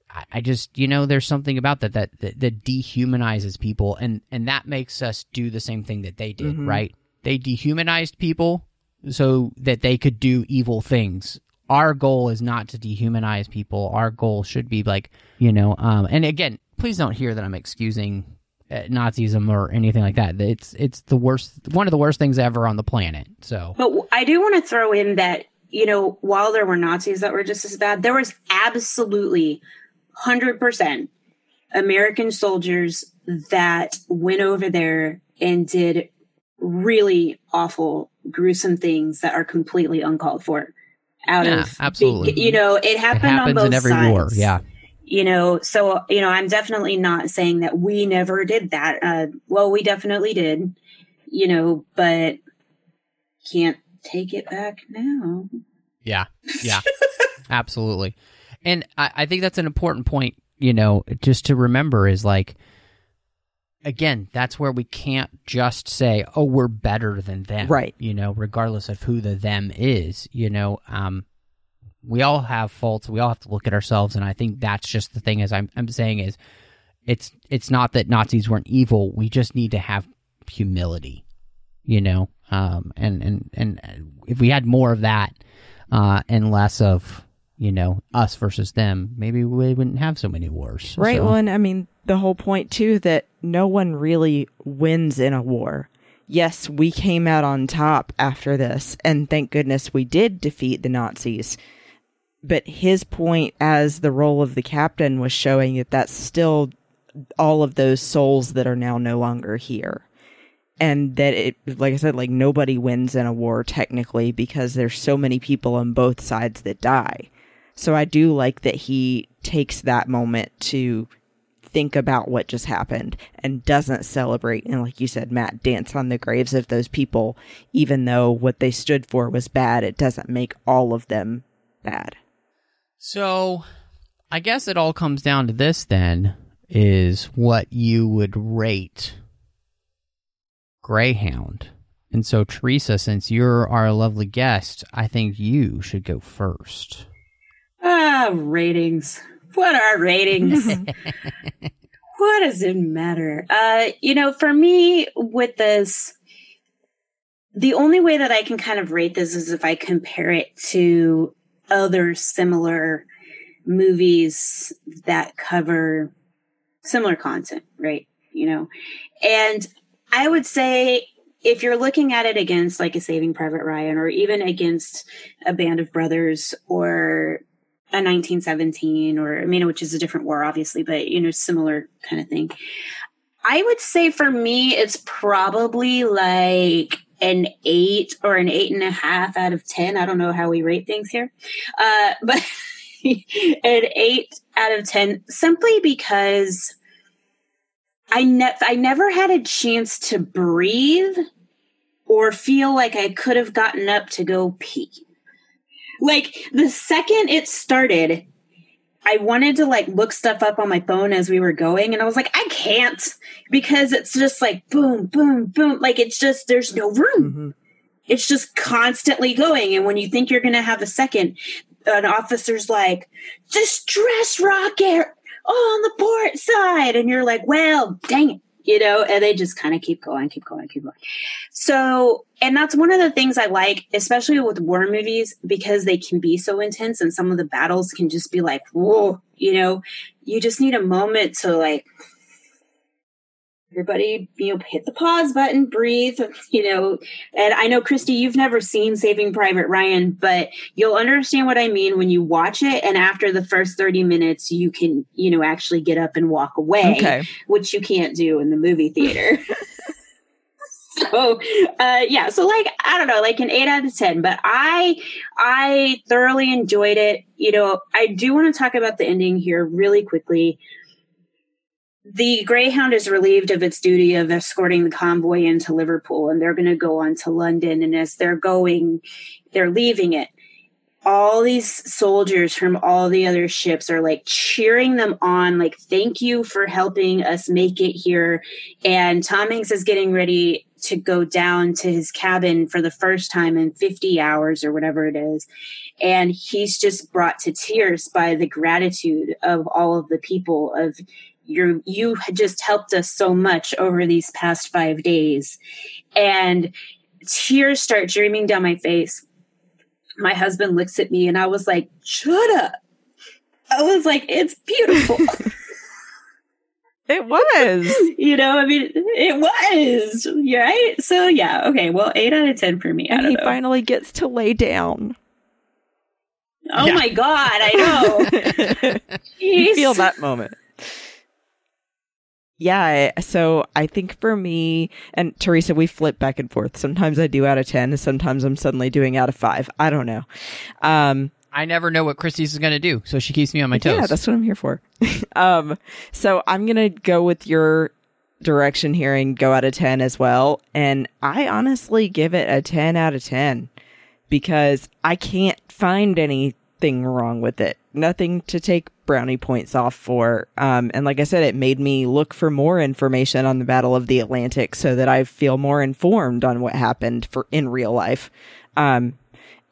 I, I just you know there's something about that, that that that dehumanizes people, and and that makes us do the same thing that they did, right? They dehumanized people so that they could do evil things. Our goal is not to dehumanize people. Our goal should be like you know, um, and again, please don't hear that I'm excusing Uh, Nazism or anything like that. It's it's the worst, one of the worst things ever on the planet. So But I do want to throw in that, you know, while there were Nazis that were just as bad, there was absolutely 100% American soldiers that went over there and did really awful, gruesome things that are completely uncalled for. Out Yeah, of absolutely. you know, it it happened on happens both in every sides. war. Yeah, you know so you know i'm definitely not saying that we never did that uh well we definitely did you know but can't take it back now yeah, yeah, absolutely. And I, I think that's an important point. You know, just to remember is like, again, that's where we can't just say, "Oh, we're better than them," Right. You know, regardless of who the them is. You know, um, we all have faults. We all have to look at ourselves, and I think that's just the thing. As I'm, I'm saying is, it's it's not that Nazis weren't evil. We just need to have humility, you know. Um, and and and if we had more of that, uh, and less of you know us versus them, maybe we wouldn't have so many wars. Right. So- Well, and I mean, the whole point, too, that no one really wins in a war. Yes, we came out on top after this, and thank goodness we did defeat the Nazis. But his point as the role of the captain was showing that that's still all of those souls that are now no longer here. And that it, like I said, like nobody wins in a war technically because there's so many people on both sides that die. So I do like that he takes that moment to think about what just happened and doesn't celebrate and like you said Matt dance on the graves of those people even though what they stood for was bad it doesn't make all of them bad. So, I guess it all comes down to this then is what you would rate Greyhound And so, Teresa, since you're our lovely guest, I think you should go first. Ah, ratings. What are ratings? what does it matter? Uh, you know, for me with this, the only way that I can kind of rate this is if I compare it to other similar movies that cover similar content, right? You know, and I would say if you're looking at it against like a Saving Private Ryan or even against a Band of Brothers or a 1917 or I mean, which is a different war, obviously, but you know, similar kind of thing. I would say for me, it's probably like an eight or an eight and a half out of 10. I don't know how we rate things here. Uh, but an eight out of 10 simply because I, ne- I never had a chance to breathe or feel like I could have gotten up to go pee. Like the second it started, I wanted to like look stuff up on my phone as we were going, and I was like, I can't because it's just like boom, boom, boom. Like it's just, there's no room. Mm-hmm. It's just constantly going. And when you think you're going to have a second, an officer's like, distress rocket on the port side. And you're like, well, dang it you know, and they just kind of keep going, keep going, keep going. So, and that's one of the things I like, especially with war movies, because they can be so intense and some of the battles can just be like, whoa, you know, you just need a moment to like everybody you know hit the pause button breathe you know. And i know christy you've never seen saving private ryan but you'll understand what i mean when you watch it. And after the first 30 minutes you can you know actually get up and walk away okay. which you can't do in the movie theater. So uh yeah so like i don't know like an 8 out of 10 but i i thoroughly enjoyed it. You know i do want to talk about the ending here really quickly the Greyhound is relieved of its duty of escorting the convoy into Liverpool, and they're going to go on to London. And as they're going, they're leaving it. All these soldiers from all the other ships are like cheering them on, like, thank you for helping us make it here. And Tom Hanks is getting ready to go down to his cabin for the first time in 50 hours or whatever it is. And he's just brought to tears by the gratitude of all of the people of you're you had just helped us so much over these past five days. And tears start streaming down my face. My husband looks at me and i was like shut up. I was like it's beautiful. It was. You know i mean it was right? So yeah okay well eight out of ten for me and he know. finally gets to lay down. Oh yeah. my god i know. You feel that moment yeah, so I think for me and Teresa, we flip back and forth. Sometimes I do out of ten, sometimes I'm suddenly doing out of five. I don't know. Um, I never know what Christy's is going to do, so she keeps me on my toes. Yeah, that's what I'm here for. um, so I'm going to go with your direction here and go out of 10 as well. And I honestly give it a 10 out of 10 because I can't find anything wrong with it. Nothing to take brownie points off for. Um, and like I said, it made me look for more information on the Battle of the Atlantic so that I feel more informed on what happened for in real life. Um,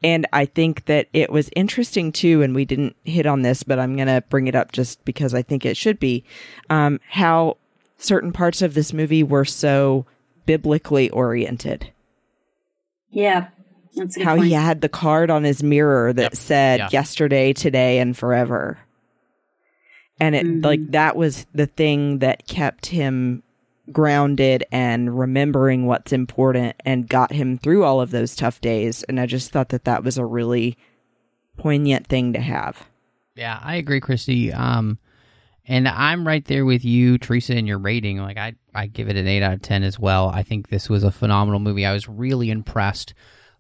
and I think that it was interesting too, and we didn't hit on this, but I'm going to bring it up just because I think it should be, um, how certain parts of this movie were so biblically oriented. Yeah. how point. he had the card on his mirror that yep. said yeah. yesterday, today, and forever and it mm-hmm. like that was the thing that kept him grounded and remembering what's important and got him through all of those tough days. And i just thought that that was a really poignant thing to have. Yeah i agree christy. Um and i'm right there with you teresa in your rating. Like i i give it an 8 out of 10 as well. I think this was a phenomenal movie. I was really impressed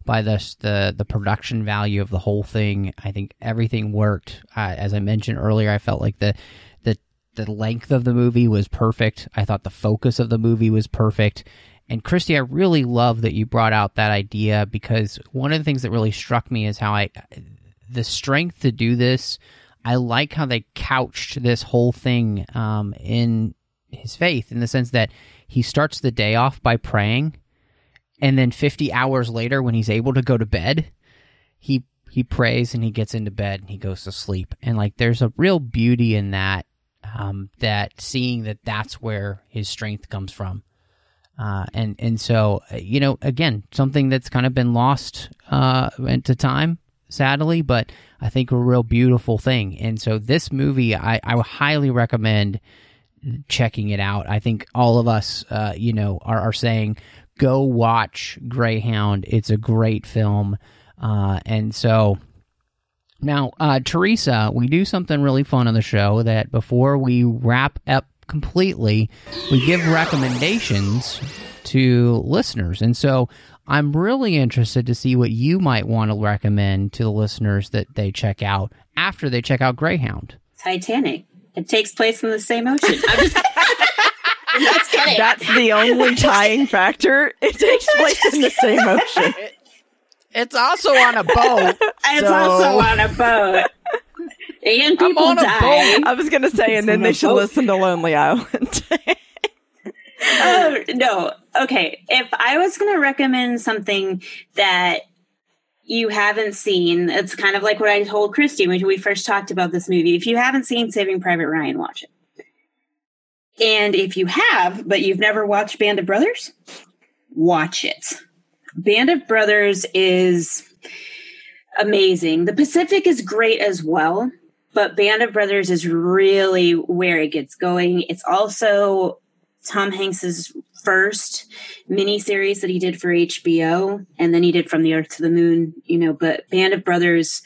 by this the the production value of the whole thing. I think everything worked. Uh, as I mentioned earlier, I felt like the the the length of the movie was perfect. I thought the focus of the movie was perfect. And Christy, I really love that you brought out that idea because one of the things that really struck me is how I the strength to do this. I like how they couched this whole thing um, in his faith in the sense that he starts the day off by praying and then 50 hours later when he's able to go to bed he he prays and he gets into bed and he goes to sleep. And like there's a real beauty in that um, that seeing that that's where his strength comes from. Uh, and and so uh, you know again something that's kind of been lost uh, into time sadly but i think a real beautiful thing. And so this movie i, I would highly recommend checking it out. I think all of us uh, you know are, are saying go watch greyhound it's a great film uh, and so now, uh, Teresa, we do something really fun on the show that before we wrap up completely, we give recommendations to listeners. And so I'm really interested to see what you might want to recommend to the listeners that they check out after they check out Greyhound. Titanic. It takes place in the same ocean. I'm just, just kidding. That's the only tying factor. It takes place in the same ocean. It's also on a boat. It's so- also on a boat. And people on a die. I was gonna say, and then they should listen to Lonely Island. oh no okay if i was going to recommend something that you haven't seen it's kind of like what i told christy when we first talked about this movie if you haven't seen saving private ryan watch it and if you have but you've never watched band of brothers watch it band of brothers is amazing the pacific is great as well but band of brothers is really where it gets going it's also Tom Hanks's first miniseries that he did for HBO, and then he did From the Earth to the Moon, you know. But Band of Brothers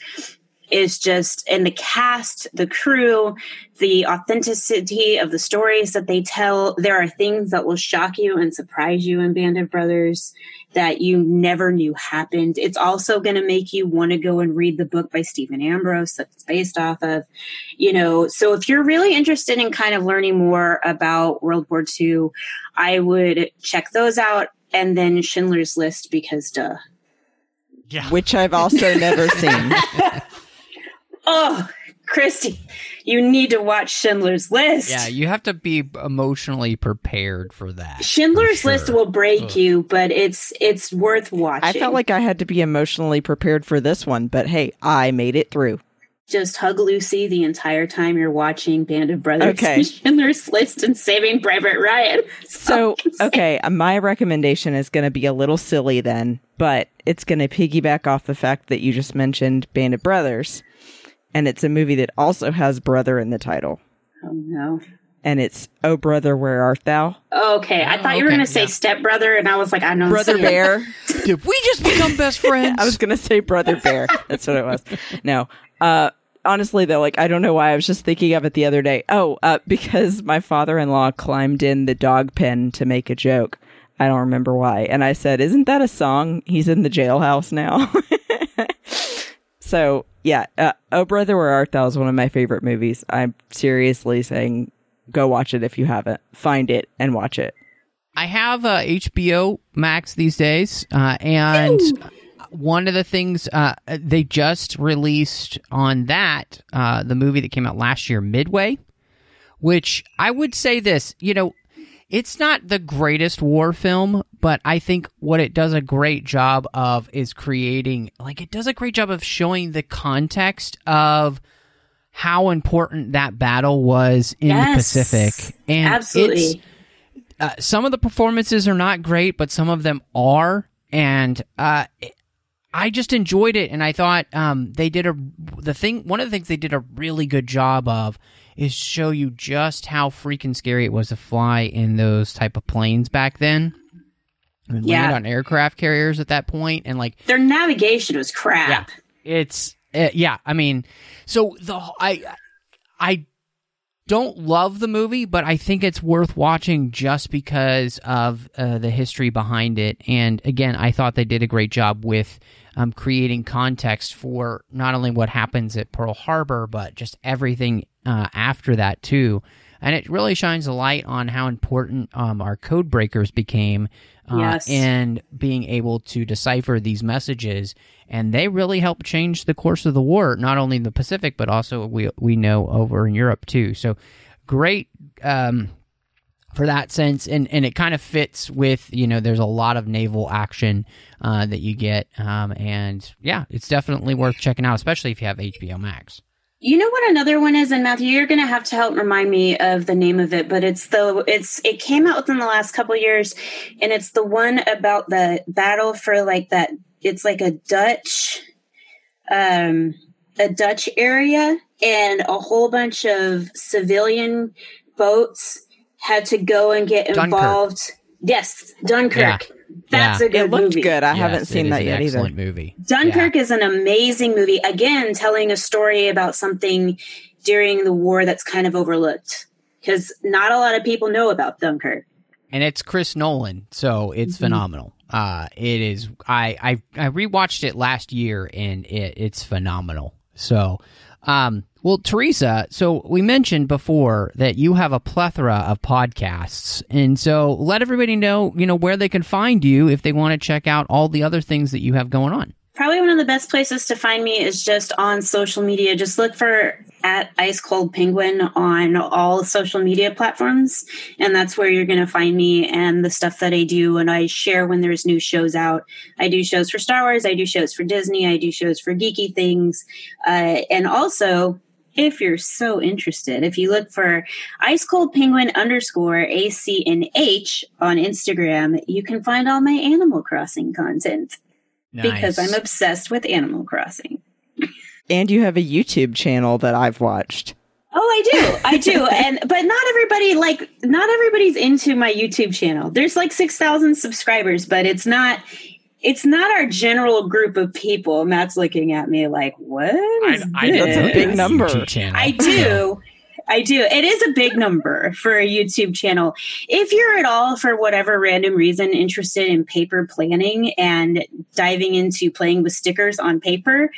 is just, in the cast, the crew, the authenticity of the stories that they tell. There are things that will shock you and surprise you in Band of Brothers that you never knew happened. It's also going to make you want to go and read the book by Stephen Ambrose that it's based off of, you know. So if you're really interested in kind of learning more about World War II, I would check those out and then Schindler's List because duh. Yeah. Which I've also never seen. Oh, Christy, you need to watch Schindler's List. Yeah, you have to be emotionally prepared for that. Schindler's for List will break you, but it's it's worth watching. I felt like I had to be emotionally prepared for this one, but hey, I made it through. just hug Lucy the entire time you're watching Band of Brothers, Okay. Schindler's List, and Saving Private Ryan. So, okay, uh, my recommendation is going to be a little silly then, but it's going to piggyback off the fact that you just mentioned Band of Brothers. And it's a movie that also has brother in the title. Oh no. And it's Oh Brother, Where Art Thou? Okay, I thought you were okay, going to say yeah. stepbrother, and I was like, I know Brother see it. Bear. Did we just become best friends? I was going to say Brother Bear. That's what it was. No. Uh, honestly though, like, I don't know why I was just thinking of it the other day. Oh, uh, because my father-in-law climbed in the dog pen to make a joke. I don't remember why. And I said, isn't that a song? He's in the jailhouse now. so yeah, uh, Oh Brother, Where Art Thou is one of my favorite movies. I'm seriously saying, go watch it if you haven't. Find it and watch it. I have uh, HBO Max these days, uh, and one of the things uh, they just released on that, uh, the movie that came out last year, Midway, which I would say this, you know, it's not the greatest war film, but I think what it does a great job of is creating, like, it does a great job of showing the context of how important that battle was in Yes. the Pacific. And it's, Absolutely. uh, some of the performances are not great, but some of them are, and uh, I just enjoyed it. And I thought um, they did a the thing. One of the things they did a really good job of is show you just how freaking scary it was to fly in those type of planes back then. Yeah. land on aircraft carriers at that point, and like Their navigation was crap. yeah, it's uh, yeah. I mean, so the I I don't love the movie, but I think it's worth watching just because of uh, the history behind it. And again, I thought they did a great job with um, creating context for not only what happens at Pearl Harbor, but just everything uh, after that too. And it really shines a light on how important um, our code breakers became uh, Yes. and being able to decipher these messages. And they really helped change the course of the war, not only in the Pacific, but also we we know over in Europe too. So great, um, for that sense, and and it kind of fits with you know there's a lot of naval action uh, that you get, um, and yeah, it's definitely worth checking out, especially if you have HBO Max. You know what another one is, and Matthew, you're going to have to help remind me of the name of it, but it's the it's it came out within the last couple years, and it's the one about the battle for like that. It's like a Dutch, um, a Dutch area, and a whole bunch of civilian boats had to go and get Dunkirk. involved. Yes, Dunkirk. Yeah. That's Yeah. a good movie. it looked movie. good. I Yes, haven't it seen is that an yet either. movie. Dunkirk is an amazing movie. Again, telling a story about something during the war that's kind of overlooked because not a lot of people know about Dunkirk. and it's Chris Nolan, so it's Mm-hmm. phenomenal. Uh, it is. I I I rewatched it last year, and it it's phenomenal. So, um, well, Teresa, so we mentioned before that you have a plethora of podcasts, and so let everybody know, you know, where they can find you if they want to check out all the other things that you have going on. One of the best places to find me is just on social media. Just look for at Ice Cold Penguin on all social media platforms. And that's where you're going to find me and the stuff that I do. And I share when there's new shows out. I do shows for Star Wars. I do shows for Disney. I do shows for geeky things. Uh, and also, if you're so interested, if you look for Ice Cold Penguin underscore ACNH on Instagram, you can find all my Animal Crossing content because I'm obsessed with Animal Crossing. And you have a YouTube channel that I've watched. Oh, I do. I do. And but not everybody like not everybody's into my YouTube channel. There's like 6,000 subscribers, but it's not it's not our general group of people. Matt's looking at me like, "What is I, I this?" That's a big number. I do. I do. It is a big number for a YouTube channel. If you're at all, for whatever random reason, interested in paper planning and diving into playing with stickers on paper,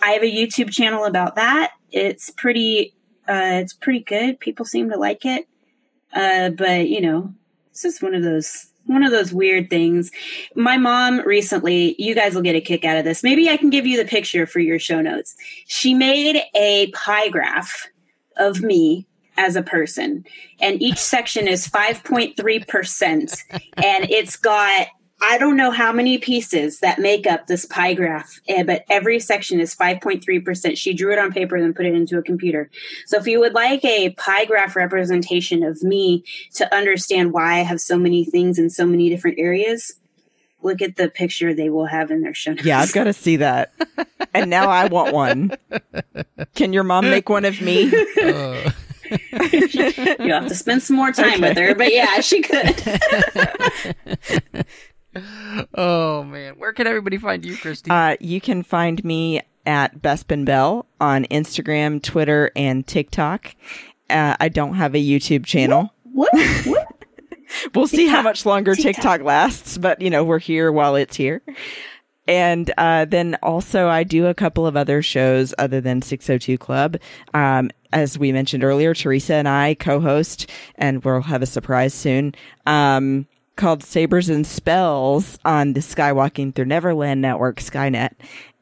I have a YouTube channel about that. It's pretty. Uh, it's pretty good. People seem to like it. Uh, but you know, it's just one of those one of those weird things. My mom recently, you guys will get a kick out of this. Maybe I can give you the picture for your show notes. She made a pie graph of me as a person, and each section is 5.3%. And it's got, I don't know how many pieces that make up this pie graph, eh, but every section is 5.3%. She drew it on paper and then put it into a computer. So if you would like a pie graph representation of me to understand why I have so many things in so many different areas, look at the picture they will have in their show notes. Yeah, I've got to see that. And now I want one. Can your mom make one of me? Uh, you have to spend some more time with her, but yeah, she could. oh man, where can everybody find you, Christy? Uh, you can find me at Bespin Bell on Instagram, Twitter, and TikTok. Uh, I don't have a YouTube channel. what? What? We'll see how much longer TikTok lasts, but you know, we're here while it's here. And uh, then also, I do a couple of other shows other than 602 Club. Um, as we mentioned earlier, Teresa and I co host, and we'll have a surprise soon, um, called Sabers and Spells on the Skywalking Through Neverland Network, Skynet.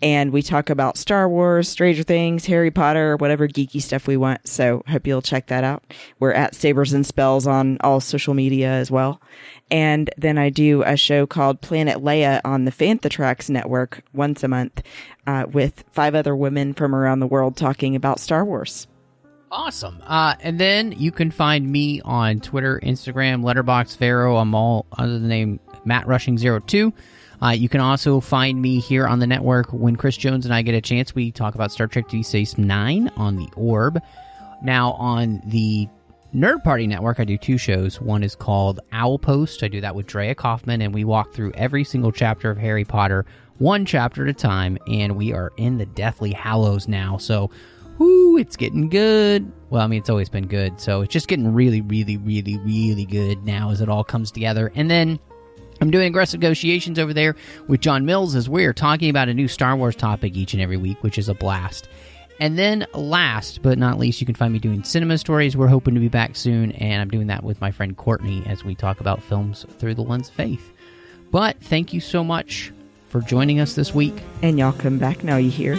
And we talk about Star Wars, Stranger Things, Harry Potter, whatever geeky stuff we want. So hope you'll check that out. We're at Sabers and Spells on all social media as well. And then I do a show called Planet Leia on the Fantha Tracks Network once a month uh, with five other women from around the world talking about Star Wars. Awesome. Uh, and then you can find me on Twitter, Instagram, Letterboxd, Vero. I'm all under the name Matt Rushing 02. Uh, you can also find me here on the network when Chris Jones and I get a chance. We talk about Star Trek Deep Space Nine on the Orb. Now on the Nerd Party Network, I do two shows. One is called Owl Post. I do that with Drea Kaufman, and we walk through every single chapter of Harry Potter, one chapter at a time. And we are in the Deathly Hallows now, so whoo, it's getting good. Well, I mean, it's always been good, so it's just getting really, really, really, really good now as it all comes together. And then I'm doing aggressive negotiations over there with John Mills as we're talking about a new Star Wars topic each and every week, which is a blast. And then last but not least, you can find me doing cinema stories. We're hoping to be back soon, and I'm doing that with my friend Courtney as we talk about films through the lens of faith. But thank you so much for joining us this week. And y'all come back now, you hear?